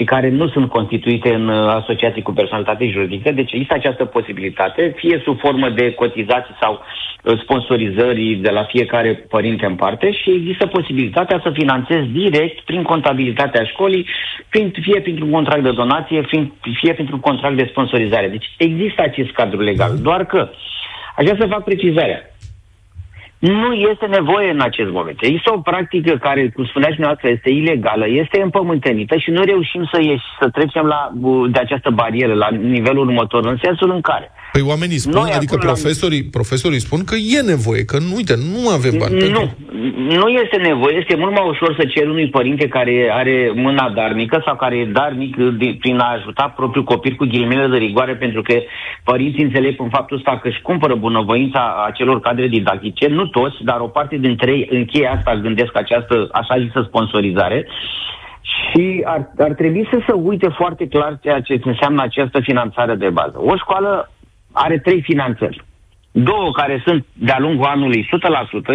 L: și care nu sunt constituite în uh, asociații cu personalitate juridică. Deci există această posibilitate, fie sub formă de cotizații sau uh, sponsorizări de la fiecare părinte în parte și există posibilitatea să finanțezi direct prin contabilitatea școlii, prin, fie printr-un contract de donație, fie, fie printr-un contract de sponsorizare. Deci există acest cadru legal, doar că aș vrea să fac precizarea. Nu este nevoie în acest moment. Există o practică care, cum spuneați dumneavoastră, este ilegală, este împământenită și nu reușim să, ieși, să trecem la, de această barieră la nivelul următor, în sensul în care
B: Păi oamenii spun,
L: Noi
B: adică
L: acolo la-
B: profesorii, profesorii spun că e nevoie, că nu, uite, nu avem bani.
L: Nu,
B: pentru-
L: nu este nevoie. Este mult mai ușor să ceri unui părinte care are mâna darnică sau care e darnic de, prin a ajuta propriul copil cu ghilimele de rigoare, pentru că părinții înțeleg în faptul ăsta că își cumpără bunăvoința acelor cadre didactice, nu toți, dar o parte dintre ei încheie asta, gândesc această așa zisă sponsorizare. Și ar, ar trebui să se uite foarte clar ceea ce înseamnă această finanțare de bază. O școală are trei finanțări. Două care sunt de-a lungul anului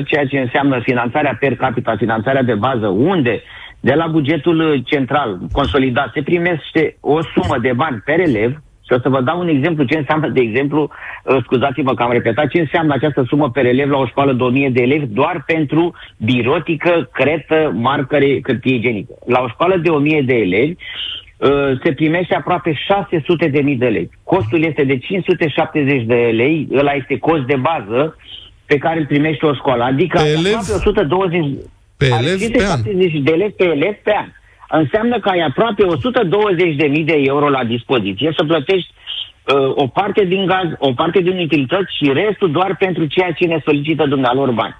L: 100%, ceea ce înseamnă finanțarea per capita, finanțarea de bază, unde de la bugetul uh, central consolidat se primește o sumă de bani per elev, și o să vă dau un exemplu ce înseamnă, de exemplu, uh, scuzați-vă că am repetat, ce înseamnă această sumă per elev la o școală de 1000 de elevi doar pentru birotică, cretă, marcăre, hârtie igienică. La o școală de 1000 de elevi uh, se primește aproape 600 de mii de lei. Costul este de 570 de lei, ăla este cost de bază pe care îl primește o școală. Adică
B: Pe
L: ai
B: elev?
L: aproape 120
B: Pe
L: ai
B: elev pe an.
L: 570 de elevi pe elev pe an. Înseamnă că ai aproape 120 de mii de euro la dispoziție să plătești uh, o parte din gaz, o parte din utilități și restul doar pentru ceea ce ne solicită dumnealor bani.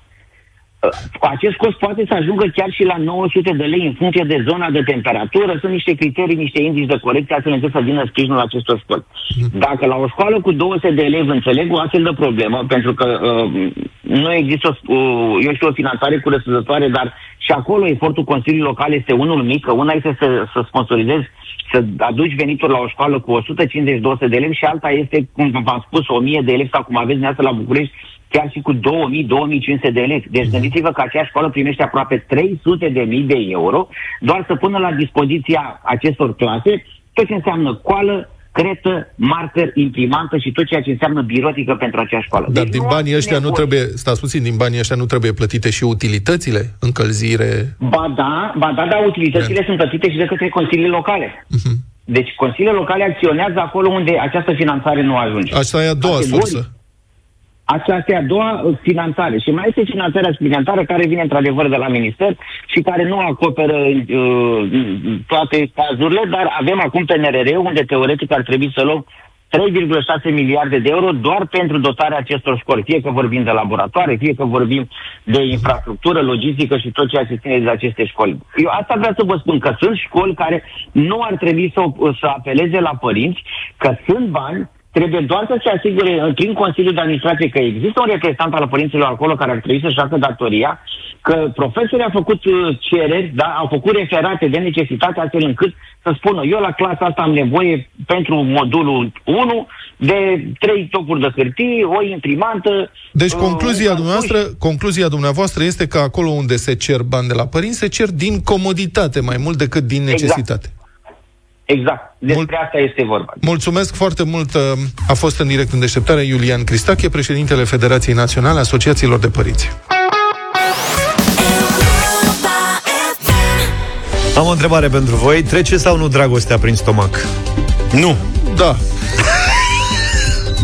L: Uh, Acest cost poate să ajungă chiar și la 900 de lei în funcție de zona de temperatură. Sunt niște criterii, niște indici de corecție astfel încât să vină sprijinul acestor școli. Dacă la o școală cu 200 de elevi înțeleg o astfel de problemă, pentru că uh, nu există, o, uh, eu știu, o finanțare corespunzătoare, dar și acolo efortul Consiliului Local este unul mic, că una este să, să sponsorizezi, să aduci venituri la o școală cu 150-200 de elevi și alta este, cum v-am spus, 1000 de elevi sau cum aveți dumneavoastră la București, chiar și cu 2000-2500 de elevi. Deci gândiți-vă că aceeași școală primește aproape 300 de mii de euro doar să pună la dispoziția acestor clase tot ce înseamnă coală, cretă, marker, imprimantă și tot ceea ce înseamnă birotică pentru acea școală.
B: Dar
L: Deci
B: din
L: nu
B: banii
L: am
B: ăștia nu
L: nevoie.
B: trebuie, stați puțin, din banii ăștia nu trebuie plătite și utilitățile, încălzire.
L: Ba da, ba da, dar utilitățile sunt plătite și de către consiliile locale.
B: Mhm.
L: Deci consiliile locale acționează acolo unde această finanțare nu ajunge.
B: Asta e a doua
L: Categoric.
B: sursă.
L: Aceasta e a doua uh, finanțare. Și mai este finanțarea suplimentară care vine într-adevăr de la minister și care nu acoperă uh, toate cazurile, dar avem acum PNRR unde teoretic ar trebui să luăm 3,6 miliarde de euro doar pentru dotarea acestor școli. Fie că vorbim de laboratoare, fie că vorbim de infrastructură, logistică și tot ceea ce ține de aceste școli. Eu asta vreau să vă spun, că sunt școli care nu ar trebui să, să apeleze la părinți, că sunt bani, trebuie doar să se asigure uh, prin Consiliul de Administrație că există un reprezentant al părinților acolo care ar trebui să-și facă datoria, că profesorii au făcut uh, cereri, da, au făcut referate de necesitate astfel încât să spună eu la clasa asta am nevoie pentru modulul 1 de trei topuri de hârtie, o imprimantă.
B: Deci
L: uh,
B: concluzia
L: un
B: dumneavoastră, concluzia dumneavoastră este că acolo unde se cer bani de la părinți, se cer din comoditate mai mult decât din necesitate.
L: Exact. Despre asta este vorba.
B: Mulțumesc foarte mult. uh, A fost în direct în deșteptare Iulian Cristache, președintele Federației Naționale a Asociațiilor de Părinți.
A: Am o întrebare pentru voi. Trece sau nu dragostea prin stomac?
C: Nu.
B: Da.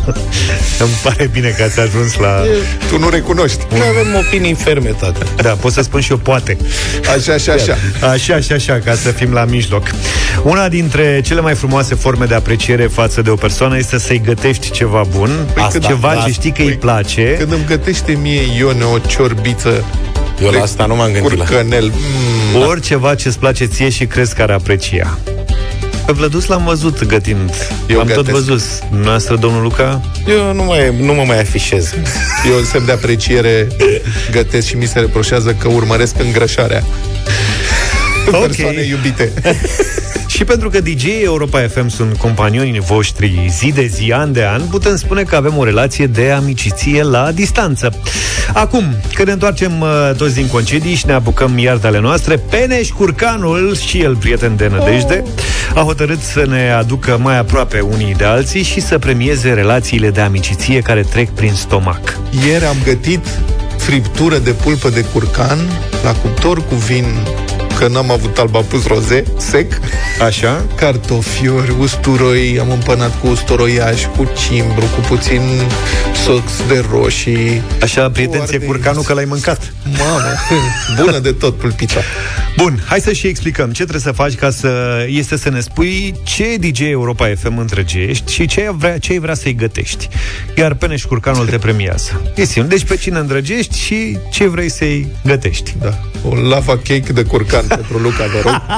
A: Îmi pare bine că ați ajuns la...
B: Tu nu recunoști.
C: Nu avem opinii ferme, tată.
A: Da, pot să spun și eu poate.
B: Așa și așa.
A: Așa și așa, ca să fim la mijloc. Una dintre cele mai frumoase forme de apreciere față de o persoană este să-i gătești ceva bun,
B: Păi
A: Asta,
B: când-
A: ceva
B: da,
A: ce știi că
B: păi,
A: îi place.
B: Când îmi gătește mie Ione o ciorbiță
C: Eu la asta nu m-am gândit la...
B: curcănel, mm,
A: Ori ceva ce îți place ție și crezi că ar aprecia. Pe Vlădus l-am văzut gătind.
B: Eu
A: Am tot
B: gătesc.
A: văzut. Noastră, domnul Luca?
C: Eu nu, mai, nu mă mai afișez.
B: e un semn de apreciere gătesc și mi se reproșează că urmăresc îngrășarea
A: Ok.
B: persoane iubite.
A: Și pentru că DJ Europa FM sunt companionii voștri zi de zi, an de an, putem spune că avem o relație de amiciție la distanță. Acum, când ne întoarcem uh, toți din concedii și ne apucăm iar de ale noastre, Peneș Curcanul, și el prieten de nădejde, a hotărât să ne aducă mai aproape unii de alții și să premieze relațiile de amiciție care trec prin stomac.
B: Ieri am gătit friptură de pulpă de curcan la cuptor cu vin că n-am avut albapus roze, sec.
A: Așa?
B: Cartofiori, usturoi, am împănat cu ustoroiaș, cu cimbru, cu puțin sos de roșii.
A: Așa, prietenție
B: Foarte
A: curcanul că l-ai mâncat.
B: Mamă, bună de tot pulpița.
A: Bun, hai să și explicăm ce trebuie să faci ca să este să ne spui ce DJ Europa FM îndrăgești și ce ai vrea, ce ai vrea să-i gătești. Iar Peneș Curcanul te premiază. E simplu. Deci pe cine îndrăgești și ce vrei să-i gătești.
B: Da, o lava cake de curcan pentru Luca, vă rog.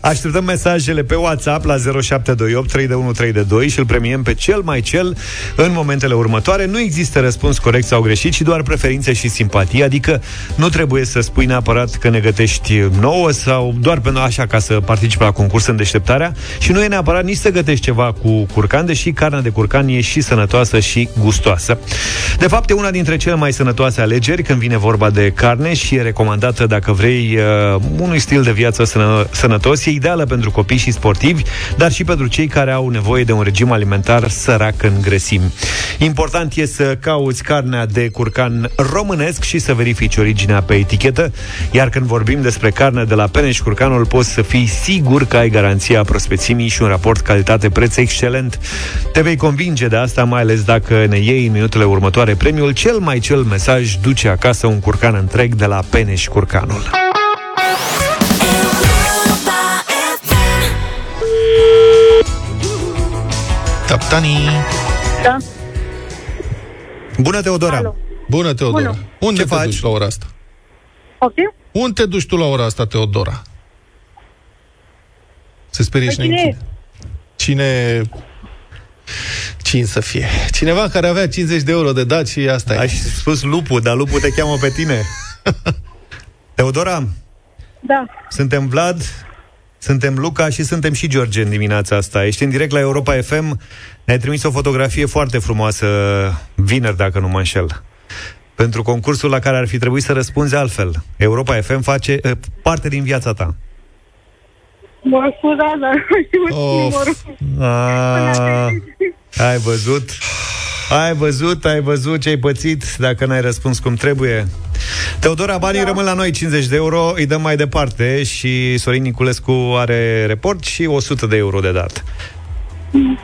A: Așteptăm mesajele pe WhatsApp la 0728 3132 și îl premiem pe cel mai cel în momentele următoare. Nu există răspuns corect sau greșit, ci doar preferințe și simpatie, adică nu trebuie să spui neapărat că ne gătești nouă sau doar pentru așa ca să participi la concurs în deșteptarea și nu e neapărat nici să gătești ceva cu curcan, deși carnea de curcan e și sănătoasă și gustoasă. De fapt, e una dintre cele mai sănătoase alegeri când vine vorba de carne și e recomandată dacă vrei uh, unui stil de viață sănă- sănătos. E ideală pentru copii și sportivi, dar și pentru cei care au nevoie de un regim alimentar sărac în grăsimi. Important e să cauți carnea de curcan românesc și să verifici originea pe etichetă, iar când vorbim despre carne de la Peneș Curcanul, poți să fii sigur că ai garanția prospețimii și un raport calitate-preț excelent. Te vei convinge de asta, mai ales dacă ne iei în minutele următoare premiul cel mai cel mesaj duce acasă un curcan întreg de la Peneș Curcanul.
B: Taptanii.
J: Da.
A: Bună, Teodora!
J: Alo.
B: Bună, Teodora.
J: Bună.
B: Unde
A: Ce
B: te
A: faci?
B: duci la ora asta?
J: Poftim?
B: Unde te duci tu la ora asta, Teodora? Se sperie și
J: Păi cine
B: ne Cine... Cine să fie? Cineva care avea 50 de euro de dat și asta e.
A: Ai spus lupul, dar lupul te cheamă pe tine. Teodora,
J: Da.
A: suntem Vlad, suntem Luca și suntem și George în dimineața asta. Ești în direct la Europa FM. Ne-ai trimis o fotografie foarte frumoasă vineri, dacă nu mă înșel. Pentru concursul la care ar fi trebuit să răspunzi altfel. Europa FM face uh, parte din viața ta.
J: Mă scuzați, dar nu știu numărul.
A: A, ai văzut? Ai văzut, ai văzut ce ai pățit dacă n-ai răspuns cum trebuie? Teodora, banii da. rămân la noi 50 de euro, îi dăm mai departe și Sorin Niculescu are report și 100 de euro de dat.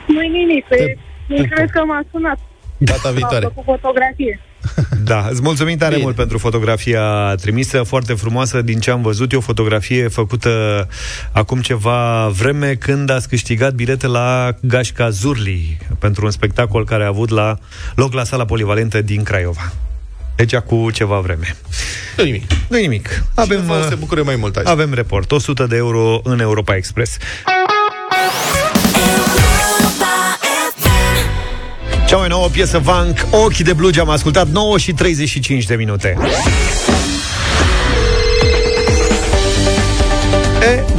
J: Nu-i nimic, pe... cred că m-a sunat.
B: Data viitoare.
J: Cu fotografie.
A: Da, îți mulțumim tare
B: Bine.
A: mult pentru fotografia trimisă, foarte frumoasă din ce am văzut. E o fotografie făcută acum ceva vreme când ați câștigat bilete la Gașca Zurli pentru un spectacol care a avut la loc la sala polivalentă din Craiova. Deci cu ceva vreme.
B: Nu nimic.
A: nu nimic. Avem,
B: Cineva o să se
A: uh,
B: bucure mai mult azi.
A: avem report. 100 de euro în Europa Express. Cea mai nouă piesă Vank, Ochii de Blugi, am ascultat 9 și 35 de minute.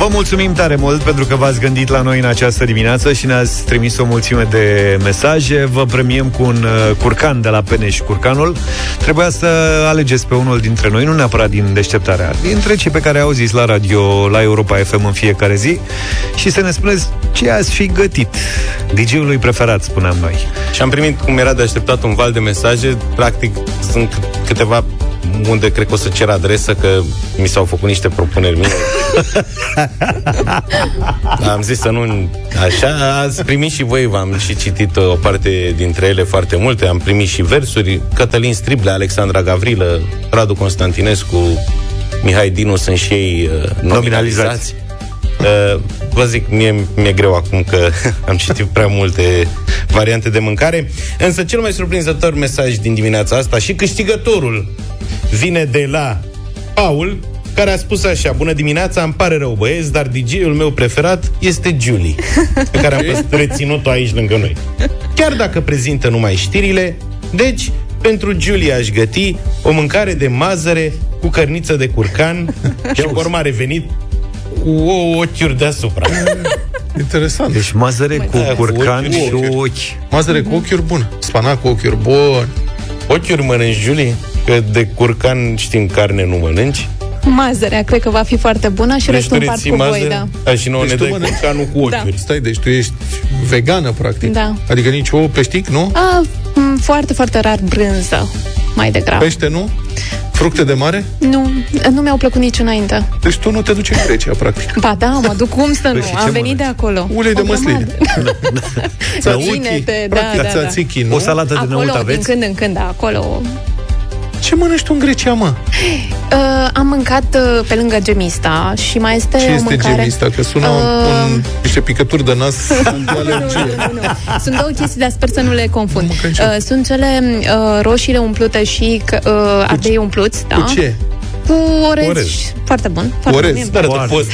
A: Vă mulțumim tare mult pentru că v-ați gândit la noi în această dimineață și ne-ați trimis o mulțime de mesaje. Vă premiem cu un uh, curcan de la Peneș Curcanul. Trebuia să alegeți pe unul dintre noi, nu neapărat din deșteptarea, dintre cei pe care au zis la radio, la Europa FM în fiecare zi și să ne spuneți ce ați fi gătit. DJ-ului preferat, spuneam noi.
C: Și am primit, cum era de așteptat, un val de mesaje. Practic, sunt câteva unde cred că o să cer adresă, că mi s-au făcut niște propuneri mie. Am zis să nu... Așa, ați primit și voi, v-am și citit o parte dintre ele foarte multe. Am primit și versuri. Cătălin Strible, Alexandra Gavrilă, Radu Constantinescu, Mihai Dinu sunt și ei uh, nominalizați. Uh, vă zic, mie mi-e greu acum că am citit prea multe variante de mâncare. Însă cel mai surprinzător mesaj din dimineața asta și câștigătorul vine de la Paul, care a spus așa, bună dimineața, îmi pare rău băieți, dar DJ-ul meu preferat este Julie, pe care am păst- reținut-o aici lângă noi. Chiar dacă prezintă numai știrile, deci pentru Julie aș găti o mâncare de mazăre cu cărniță de curcan și pe urmă a revenit cu ouă ochiuri deasupra.
B: Interesant.
A: Deci mazăre cu
C: da, cu
A: curcan
C: ochiuri.
A: și ochi.
B: Mazăre cu ochiuri bun. Spanac cu ochiuri bun.
C: Ochiuri mănânci, Julie? Că de curcan știm carne nu mănânci.
M: Mazărea, cred că va fi foarte bună și
C: Deci
M: restul
C: tu
M: împart
C: reții
M: cu voi,
C: mazăre?
M: da.
C: A, și nouă
B: Deci
C: ne
B: tu
C: dai
B: mănânci.
C: curcanul cu ochiuri.
M: Da.
B: Stai, deci tu ești vegană, practic.
M: Da.
B: Adică nici ouă peștic, nu?
M: A, m, foarte, foarte rar brânză, mai degrabă.
B: Pește, nu? Fructe de mare?
M: Nu, nu mi-au plăcut nici înainte.
B: Deci tu nu te duci în Grecia, practic.
M: Ba da, mă duc cum să
A: Păi
M: nu.
A: și ce
M: Am venit
A: mănânci?
M: de acolo.
B: Ulei de
M: O
B: măsline.
M: grămadă. Vinete, da,
B: practic,
M: da, da.
B: tzatziki, nu?
A: O salată de
M: Acolo,
A: năut
M: din
A: aveți?
M: când în când, da, acolo.
B: Ce mănânci tu în Grecia, mă?
M: Uh, am mâncat uh, pe lângă gemista și mai este
B: Ce
M: o
B: este
M: mâncare...
B: gemista? Că sună
M: Uh,
B: un, niște picături de nas de
M: nu,
B: alergie.
M: nu, nu, nu. Sunt două chestii, dar sper să nu le confund.
B: Nu mănânc nicio.
M: Uh, sunt cele uh, roșiile umplute și uh, ardei umpluți, da?
B: Cu ce?
M: Cu orez.
C: Orez.
M: Foarte bun. Foarte
B: Orez.
M: bun. mie îmi
C: Dar
A: Foarte.
C: de post.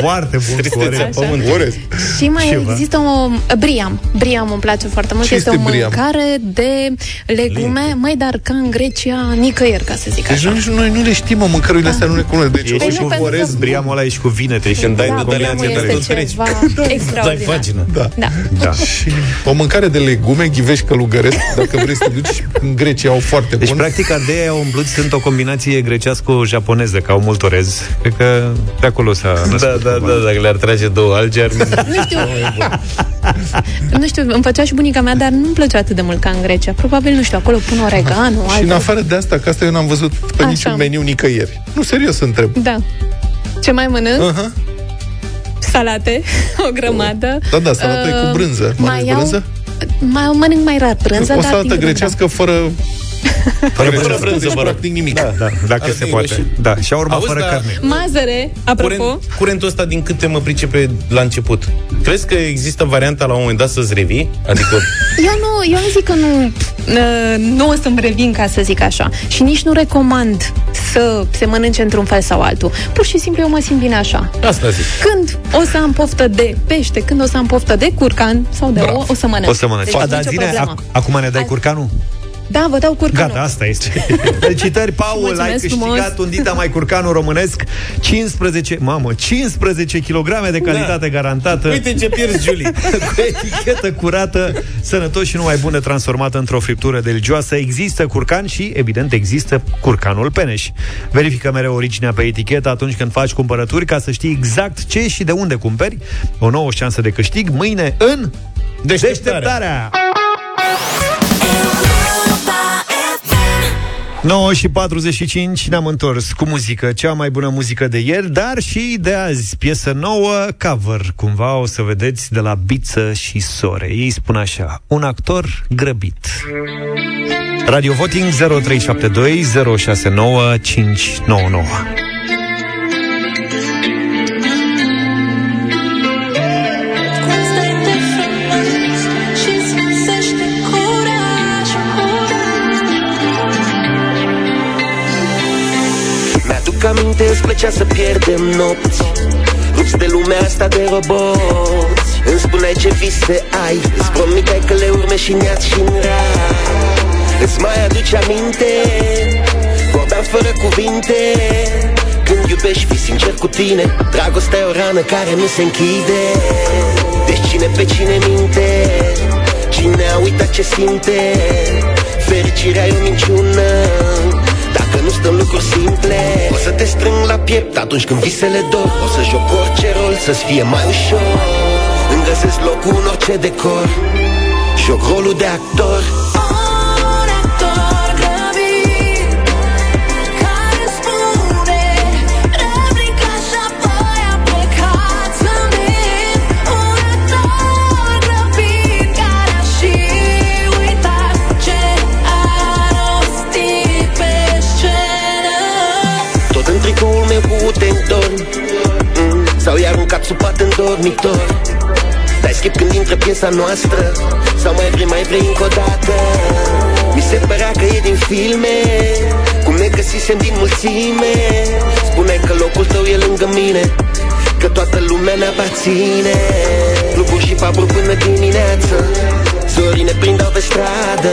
A: Foarte bun cu
C: Tristețea
A: orez.
C: pământului.
B: Orez.
M: Și mai
A: Ceva.
M: există o briam. Briam îmi place foarte mult.
B: Ce
M: este
B: este
M: o
B: briam?
M: mâncare de legume, mai dar ca în Grecia, nicăieri, ca să zic
B: Deci
M: așa.
B: noi, noi nu le știm, mă, mâncărurile astea nu le cunosc. Deci
A: E
M: Păi
A: și
M: nu,
A: cu
M: pentru
A: orez,
M: că-
A: briamul ăla e și cu vinete. Și
C: Când dai
M: da,
C: de alea
M: briamul
C: ți-e
M: este
C: treci.
M: ceva
C: Dai
M: extraordinar.
C: pagină.
B: Da.
M: Da.
A: Da.
B: Și o mâncare de legume, ghivești călugăresc, dacă vrei să te duci în Grecia, au foarte
A: Deci,
B: bun.
A: practic, ardei au umplut sunt o combinație grecească-japoneză, că au mult orez. Cred că de acolo s-a născut.
C: Da, da,
A: cumva.
C: da, dacă le-ar trage două alge, ar
M: Nu știu. nu știu, îmi făcea și bunica mea, dar nu-mi plăcea atât de mult ca în Grecia. Probabil, nu știu, acolo pun oregano,
B: Și în
M: alte...
B: afară de asta, că asta eu n-am văzut pe
M: Așa.
B: niciun meniu nicăieri. Nu, serios întreb.
M: Da. Ce mai mănânc?
B: Aha.
M: Salate, o grămadă.
B: Da, da, salată e cu brânză.
M: Mai
B: Mănânci
M: iau...
B: brânză?
M: Mai mănânc mai rar brânză,
B: o
M: dar
B: salată
M: din când în
B: grecească fără...
C: Fără
B: grecească,
C: brânză,
B: deci
C: vă rog.
B: practic nimic.
A: Da, da, dacă
C: Asta
A: se
C: e
A: poate.
C: roșii.
A: Da, și a urmat
C: Auzi,
A: fără
C: da.
A: carne.
M: când- Mazăre, apropo.
C: Curent, curentul ăsta, din câte mă pricepe la început, crezi că există varianta la un moment dat să-ți revii? Adică,
M: Eu nu, eu nu zic că nu, uh, nu o să-mi revin, ca să zic așa. Și nici nu recomand să se mănânce într-un fel sau altul. Pur și simplu eu mă simt bine așa.
C: asta zic.
M: Când o să am poftă de pește, când o să am poftă de curcan sau de ou, o să mănânc.
A: O să mănânci.
M: Deci,
A: A, dar
M: nicio
A: zine,
M: problemă.
A: ac- acum ne dai curcanul?
M: Da, vă dau curcanul.
A: Gata, asta este. Felicitări, Paul,
M: Mulțumesc
A: ai câștigat
M: frumos.
A: un dita mai curcanul românesc 15, mamă, 15 kg de calitate garantată.
C: Uite ce pierzi, Julie.
A: cu etichetă curată, sănătos și numai bună, transformată într-o friptură delicioasă. Există curcan și, evident, există curcanul Peneș. Verifică mereu originea pe etichetă atunci când faci cumpărături ca să știi exact ce și de unde cumperi. O nouă șansă de câștig mâine în
C: Deșteptarea.
A: Deșteptarea. 9 și 45 ne-am întors cu muzică, cea mai bună muzică de ieri, dar și de azi, piesă nouă, cover, cumva o să vedeți de la Biță și Sore. Ei spun așa, un actor grăbit. Radio Voting 0372 069 599
N: plăcea să pierdem nopți. Rupți de lumea asta de roboți. Îmi spuneai ce vise ai. Îți promiteai că le urme și în iad și în rai Îți mai aduce aminte? Vorbeam fără cuvinte. Când iubești, fii sincer cu tine. Dragostea e o rană care nu se închide. Deci cine pe cine minte? Cine a uitat ce simte? Fericirea e o minciună. Dacă nu stăm lucruri simple. O să te strâng la piept atunci când visele dor. O să joc orice rol să-ți fie mai ușor. Îmi găsesc locul în orice decor. Joc rolul de actor când intră piesa noastră Sau mai vrei, mai vrei încă o dată. Mi se părea că e din filme Cum ne găsisem din mulțime. Spune că locul tău e lângă mine Că toată lumea ne aparține. Cluburi și puburi până dimineață Zorii ne prindau pe stradă.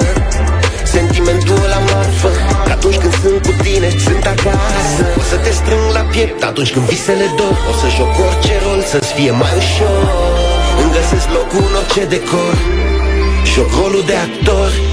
N: Sentimentul la marfă Că atunci când sunt cu tine, sunt acasă. O să te strâng la piept atunci când visele dor. O să joc orice rol să-ți fie mai ușor. Îmi găsesc locul în orice decor. Joc rolul de actor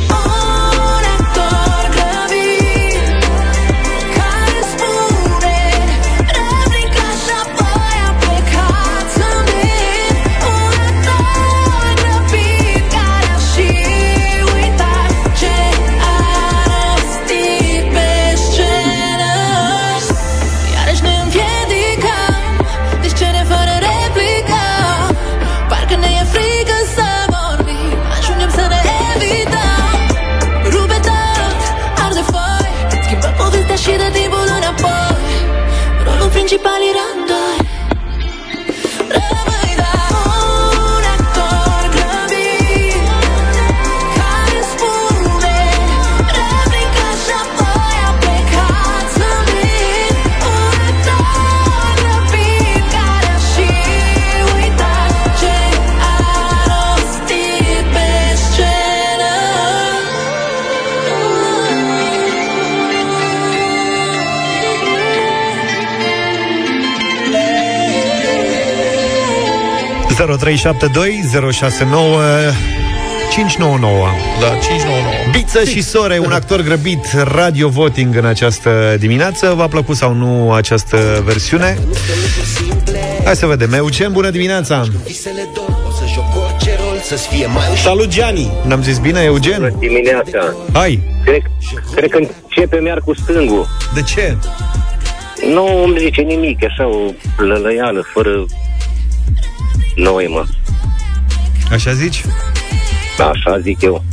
A: 0372 069 599
B: Da, 599
A: Biță și Sore, un actor grăbit Radio Voting în această dimineață. V-a plăcut sau nu această versiune? Hai să vedem. Eugen, bună dimineața!
N: Visele dor O să joc orice rol să-ți fie mai ușor
A: Salut, Gianni! N-am zis bine, Eugen? Bună
O: dimineața!
A: Hai!
O: Cred, cred că începe iar cu stângul.
A: De ce?
O: Nu îmi zice nimic, e așa o lălăială, fără noimă.
A: Așa zici?
O: Așa zic eu.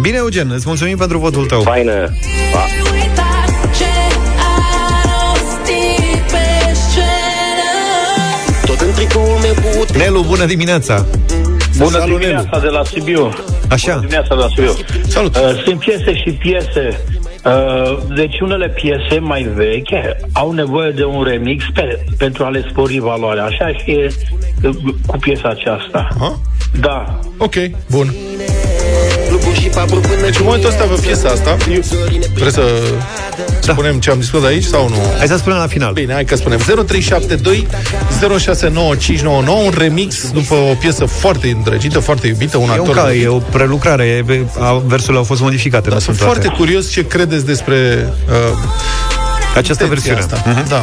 A: Bine, Eugen, îți mulțumim pentru votul tău
O: Faină pa.
N: Tot în tricoul meu cu
A: Nelu, bună dimineața
P: Bună
A: Salut,
P: dimineața
A: Nelu.
P: de la Sibiu.
A: Așa.
P: Bună dimineața de la Sibiu.
A: Salut.
P: Uh, sunt piese și piese. Uh, deci unele piese mai vechi au nevoie de un remix pe, pentru a le spori valoarea. Așa și e uh, cu piesa aceasta.
B: Ha?
P: Da.
B: Ok, bun Deci în momentul ăsta pe piesa asta eu, Trebuie să da. spunem ce am discutat aici sau nu?
A: Hai să spunem la final
B: Bine, hai că spunem 0372 069599 Un remix după o piesă foarte îndrăgită, foarte iubită Un
A: E, un
B: actor
A: ca, e o prelucrare e- a- Versurile au fost modificate
B: da,
A: nu
B: Sunt
A: toate.
B: foarte curios ce credeți despre uh,
A: Această
B: intenția
A: versiune
B: asta.
A: Mhm.
B: Da.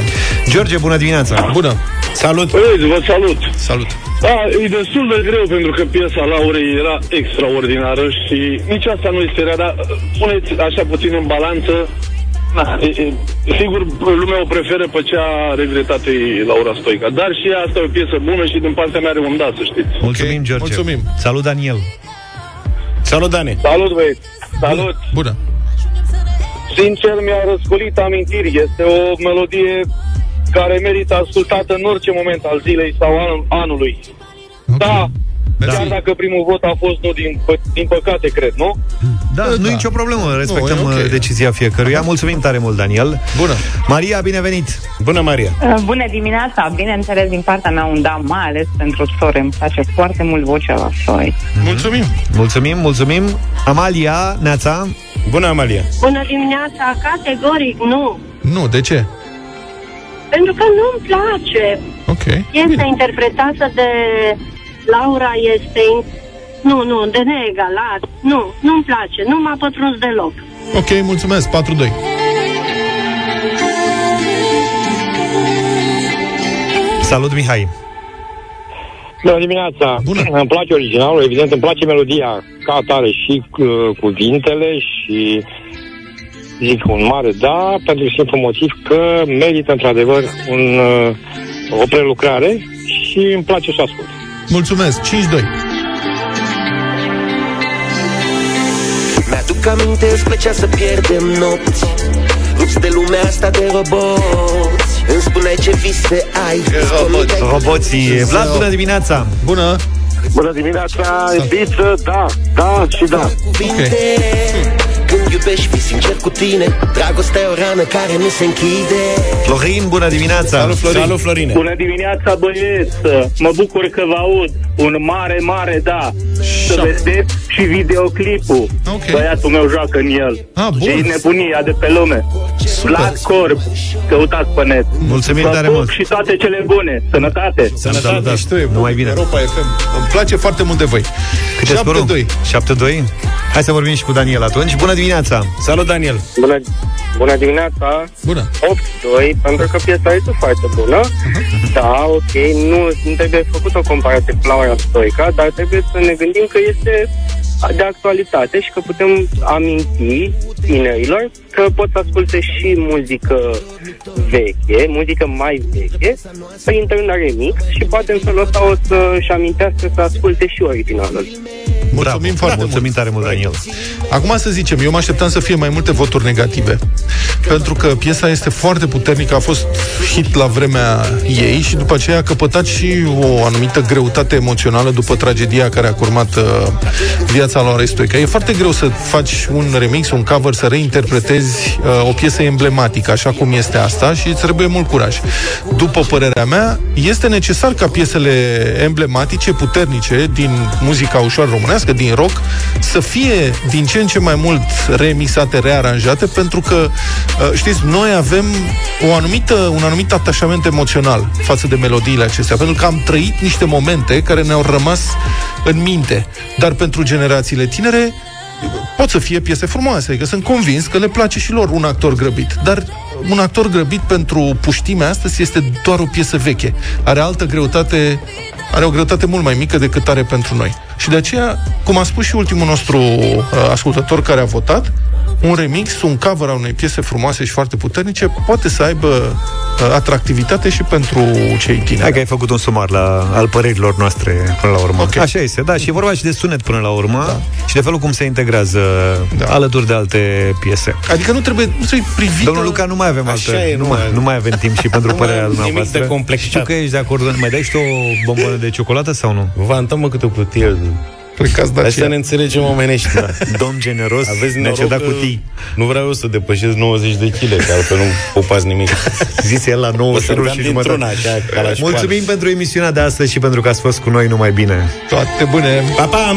A: George, bună dimineața
B: Bună
C: Salut!
Q: Băieți, vă salut!
B: Salut!
Q: Da, e destul de greu pentru că piesa Laurei era extraordinară și nici asta nu este rea, dar puneți așa puțin în balanță Na, e, e, sigur, lumea o preferă pe cea regretată e Laura Stoica, dar și asta e o piesă bună și din partea mea are un da, să știți.
A: Mulțumim, George
B: Mulțumim.
A: Salut, Daniel
C: Salut, Dani!
Q: Salut, băieți! Salut!
B: Bună!
Q: Sincer, mi-a răscolit amintiri. Este o melodie care merită ascultată în orice moment al zilei sau an, anului. Da, chiar dacă primul vot a fost nu din, pă- din păcate, cred, nu?
A: Da, nu e nicio problemă, respectăm
Q: Nu, e ok.
A: uh, decizia fiecăruia Mulțumim tare mult, Daniel
B: Bună
A: Maria, binevenit
C: Bună, Maria
R: Uh, Bună dimineața! Bineînțeles, din partea mea un da, mai ales pentru sore. Îmi place foarte mult vocea la soi.
B: Mulțumim
A: Mulțumim, mulțumim Amalia, Neața
C: Bună, Amalia
J: Bună dimineața, categoric nu.
B: Nu, de ce?
J: Pentru că nu-mi place.
B: Ok
J: Este interpretată de Laura, este... in- Nu, nu, de neegalat. Nu, nu-mi place. Nu m-a pătruns deloc.
B: Ok, mulțumesc, 4-2
A: Salut, Mihai
S: Bună dimineața! Bună. Îmi place originalul, evident, îmi place melodia ca atare și uh, cuvintele și zic un mare da, pentru simplu motiv că merită într-adevăr un, uh, o prelucrare și îmi place să ascult.
B: Mulțumesc, 5-2
N: Mi-aduc aminte, îți plăcea să pierdem nopți. Rupți de lumea asta de roboți. Îmi spuneai ce vise ai.
A: Roboți, roboții. Vlad, bună dimineața.
B: Bună.
S: Bună dimineața, Ibiță, da, da și da.
N: Cuvinte Când iubești, fii sincer cu tine Dragostea e o rană care nu se închide
A: Florin, bună dimineața
B: Salut, Florin.
C: Salut, Florine
T: Bună dimineața, băieți! Mă bucur că vă aud. Un mare, mare da. Să vedeți și videoclipul.
B: Ok.
T: Băiatul meu joacă în el.
B: Ah, bun.
T: Ce e nebunia de pe lume.
B: Super.
T: Vlad Corb. Căutați pe net.
A: Mulțumim
T: vă
A: tare
T: pup
A: mult.
T: și toate cele bune. Sănătate!
B: Sănătate,
A: Salutat.
B: și tu,
A: Numai bine.
B: Europa FM. Îmi place foarte mult de voi.
A: Câte scorul?
B: 7-2.
A: 7-2 Hai să vorbim și cu Daniel atunci Bună dimineața
C: Salut, Daniel
S: Bună, bună dimineața!
B: Bună
S: 8-2, pentru că piesa este foarte bună. Da, ok, nu, nu trebuie făcut o comparație cu Laura Stoica, dar trebuie să ne gândim că este de actualitate și că putem aminti tinerilor că pot să asculte și muzică veche, muzică mai veche, printr-un remix și poate în felul ăsta o să-și amintească să asculte și originalul.
B: Mulțumim foarte
A: Mulțumim
B: mult.
A: tare mult, Daniel
B: Acum să zicem, eu mă așteptam să fie mai multe voturi negative. Pentru că piesa este foarte puternică, a fost hit la vremea ei și după aceea a căpătat și o anumită greutate emoțională după tragedia care a curmat uh, viața lui Stoica. E foarte greu să faci un remix, un cover, să reinterpretezi uh, o piesă emblematică, așa cum este asta și îți trebuie mult curaj. După părerea mea, este necesar ca piesele emblematice, puternice, din muzica ușor românească, din rock, să fie din ce în ce mai mult remixate, rearanjate, pentru că, uh, știți, noi avem o anumită, un anumit atașament emoțional față de melodiile acestea, pentru că am trăit niște momente care ne-au rămas în minte. Dar pentru generațiile tinere, pot să fie piese frumoase, adică sunt convins că le place și lor un actor grăbit, dar un actor grăbit pentru puștimea astăzi este doar o piesă veche. Are altă greutate, are o greutate mult mai mică decât are pentru noi. Și de aceea, cum a spus și ultimul nostru uh, ascultător care a votat, un remix, un cover al unei piese frumoase și foarte puternice poate să aibă uh, atractivitate și pentru cei tineri.
A: Hai că ai făcut un sumar la, al părerilor noastre până la urmă. Okay. Așa este, da, și e vorba și de sunet până la urmă da. și de felul cum se integrează da. alături de alte piese.
B: Adică nu trebuie nu să-i privită...
A: Domnul Luca, nu mai avem
C: Așa
A: alte,
C: e,
A: nu,
C: nu
A: mai,
C: mai-
A: nu mai avem timp și pentru
C: Nu mai
A: părerea
C: am nimic
A: dumneavoastră.
C: de complexitate.
A: Știu că ești de acord, mai dai și tu o bombonă de ciocolată sau nu?
C: Vă antăm că o cutie
B: Plecați
C: Hai să ne înțelegem omenești. Da.
A: Domn generos,
C: Aveți
A: ne-a
C: noroc
A: cedat
C: că
A: cutii.
C: Nu vreau eu să depășesc 90 de kg, că altfel nu pupați nimic.
A: Zise el la 9
C: O să
A: firuri
C: beam
A: și
C: dintr-una,
A: jumătate.
C: așa, ca la școală.
A: Mulțumim pentru emisiunea de astăzi și pentru că ați fost cu noi numai bine.
B: Toate bune!
C: Pa, pa!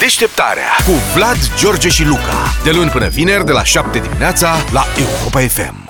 K: Deșteptarea cu Vlad, George și Luca. De luni până vineri, de la 7 dimineața, la Europa FM.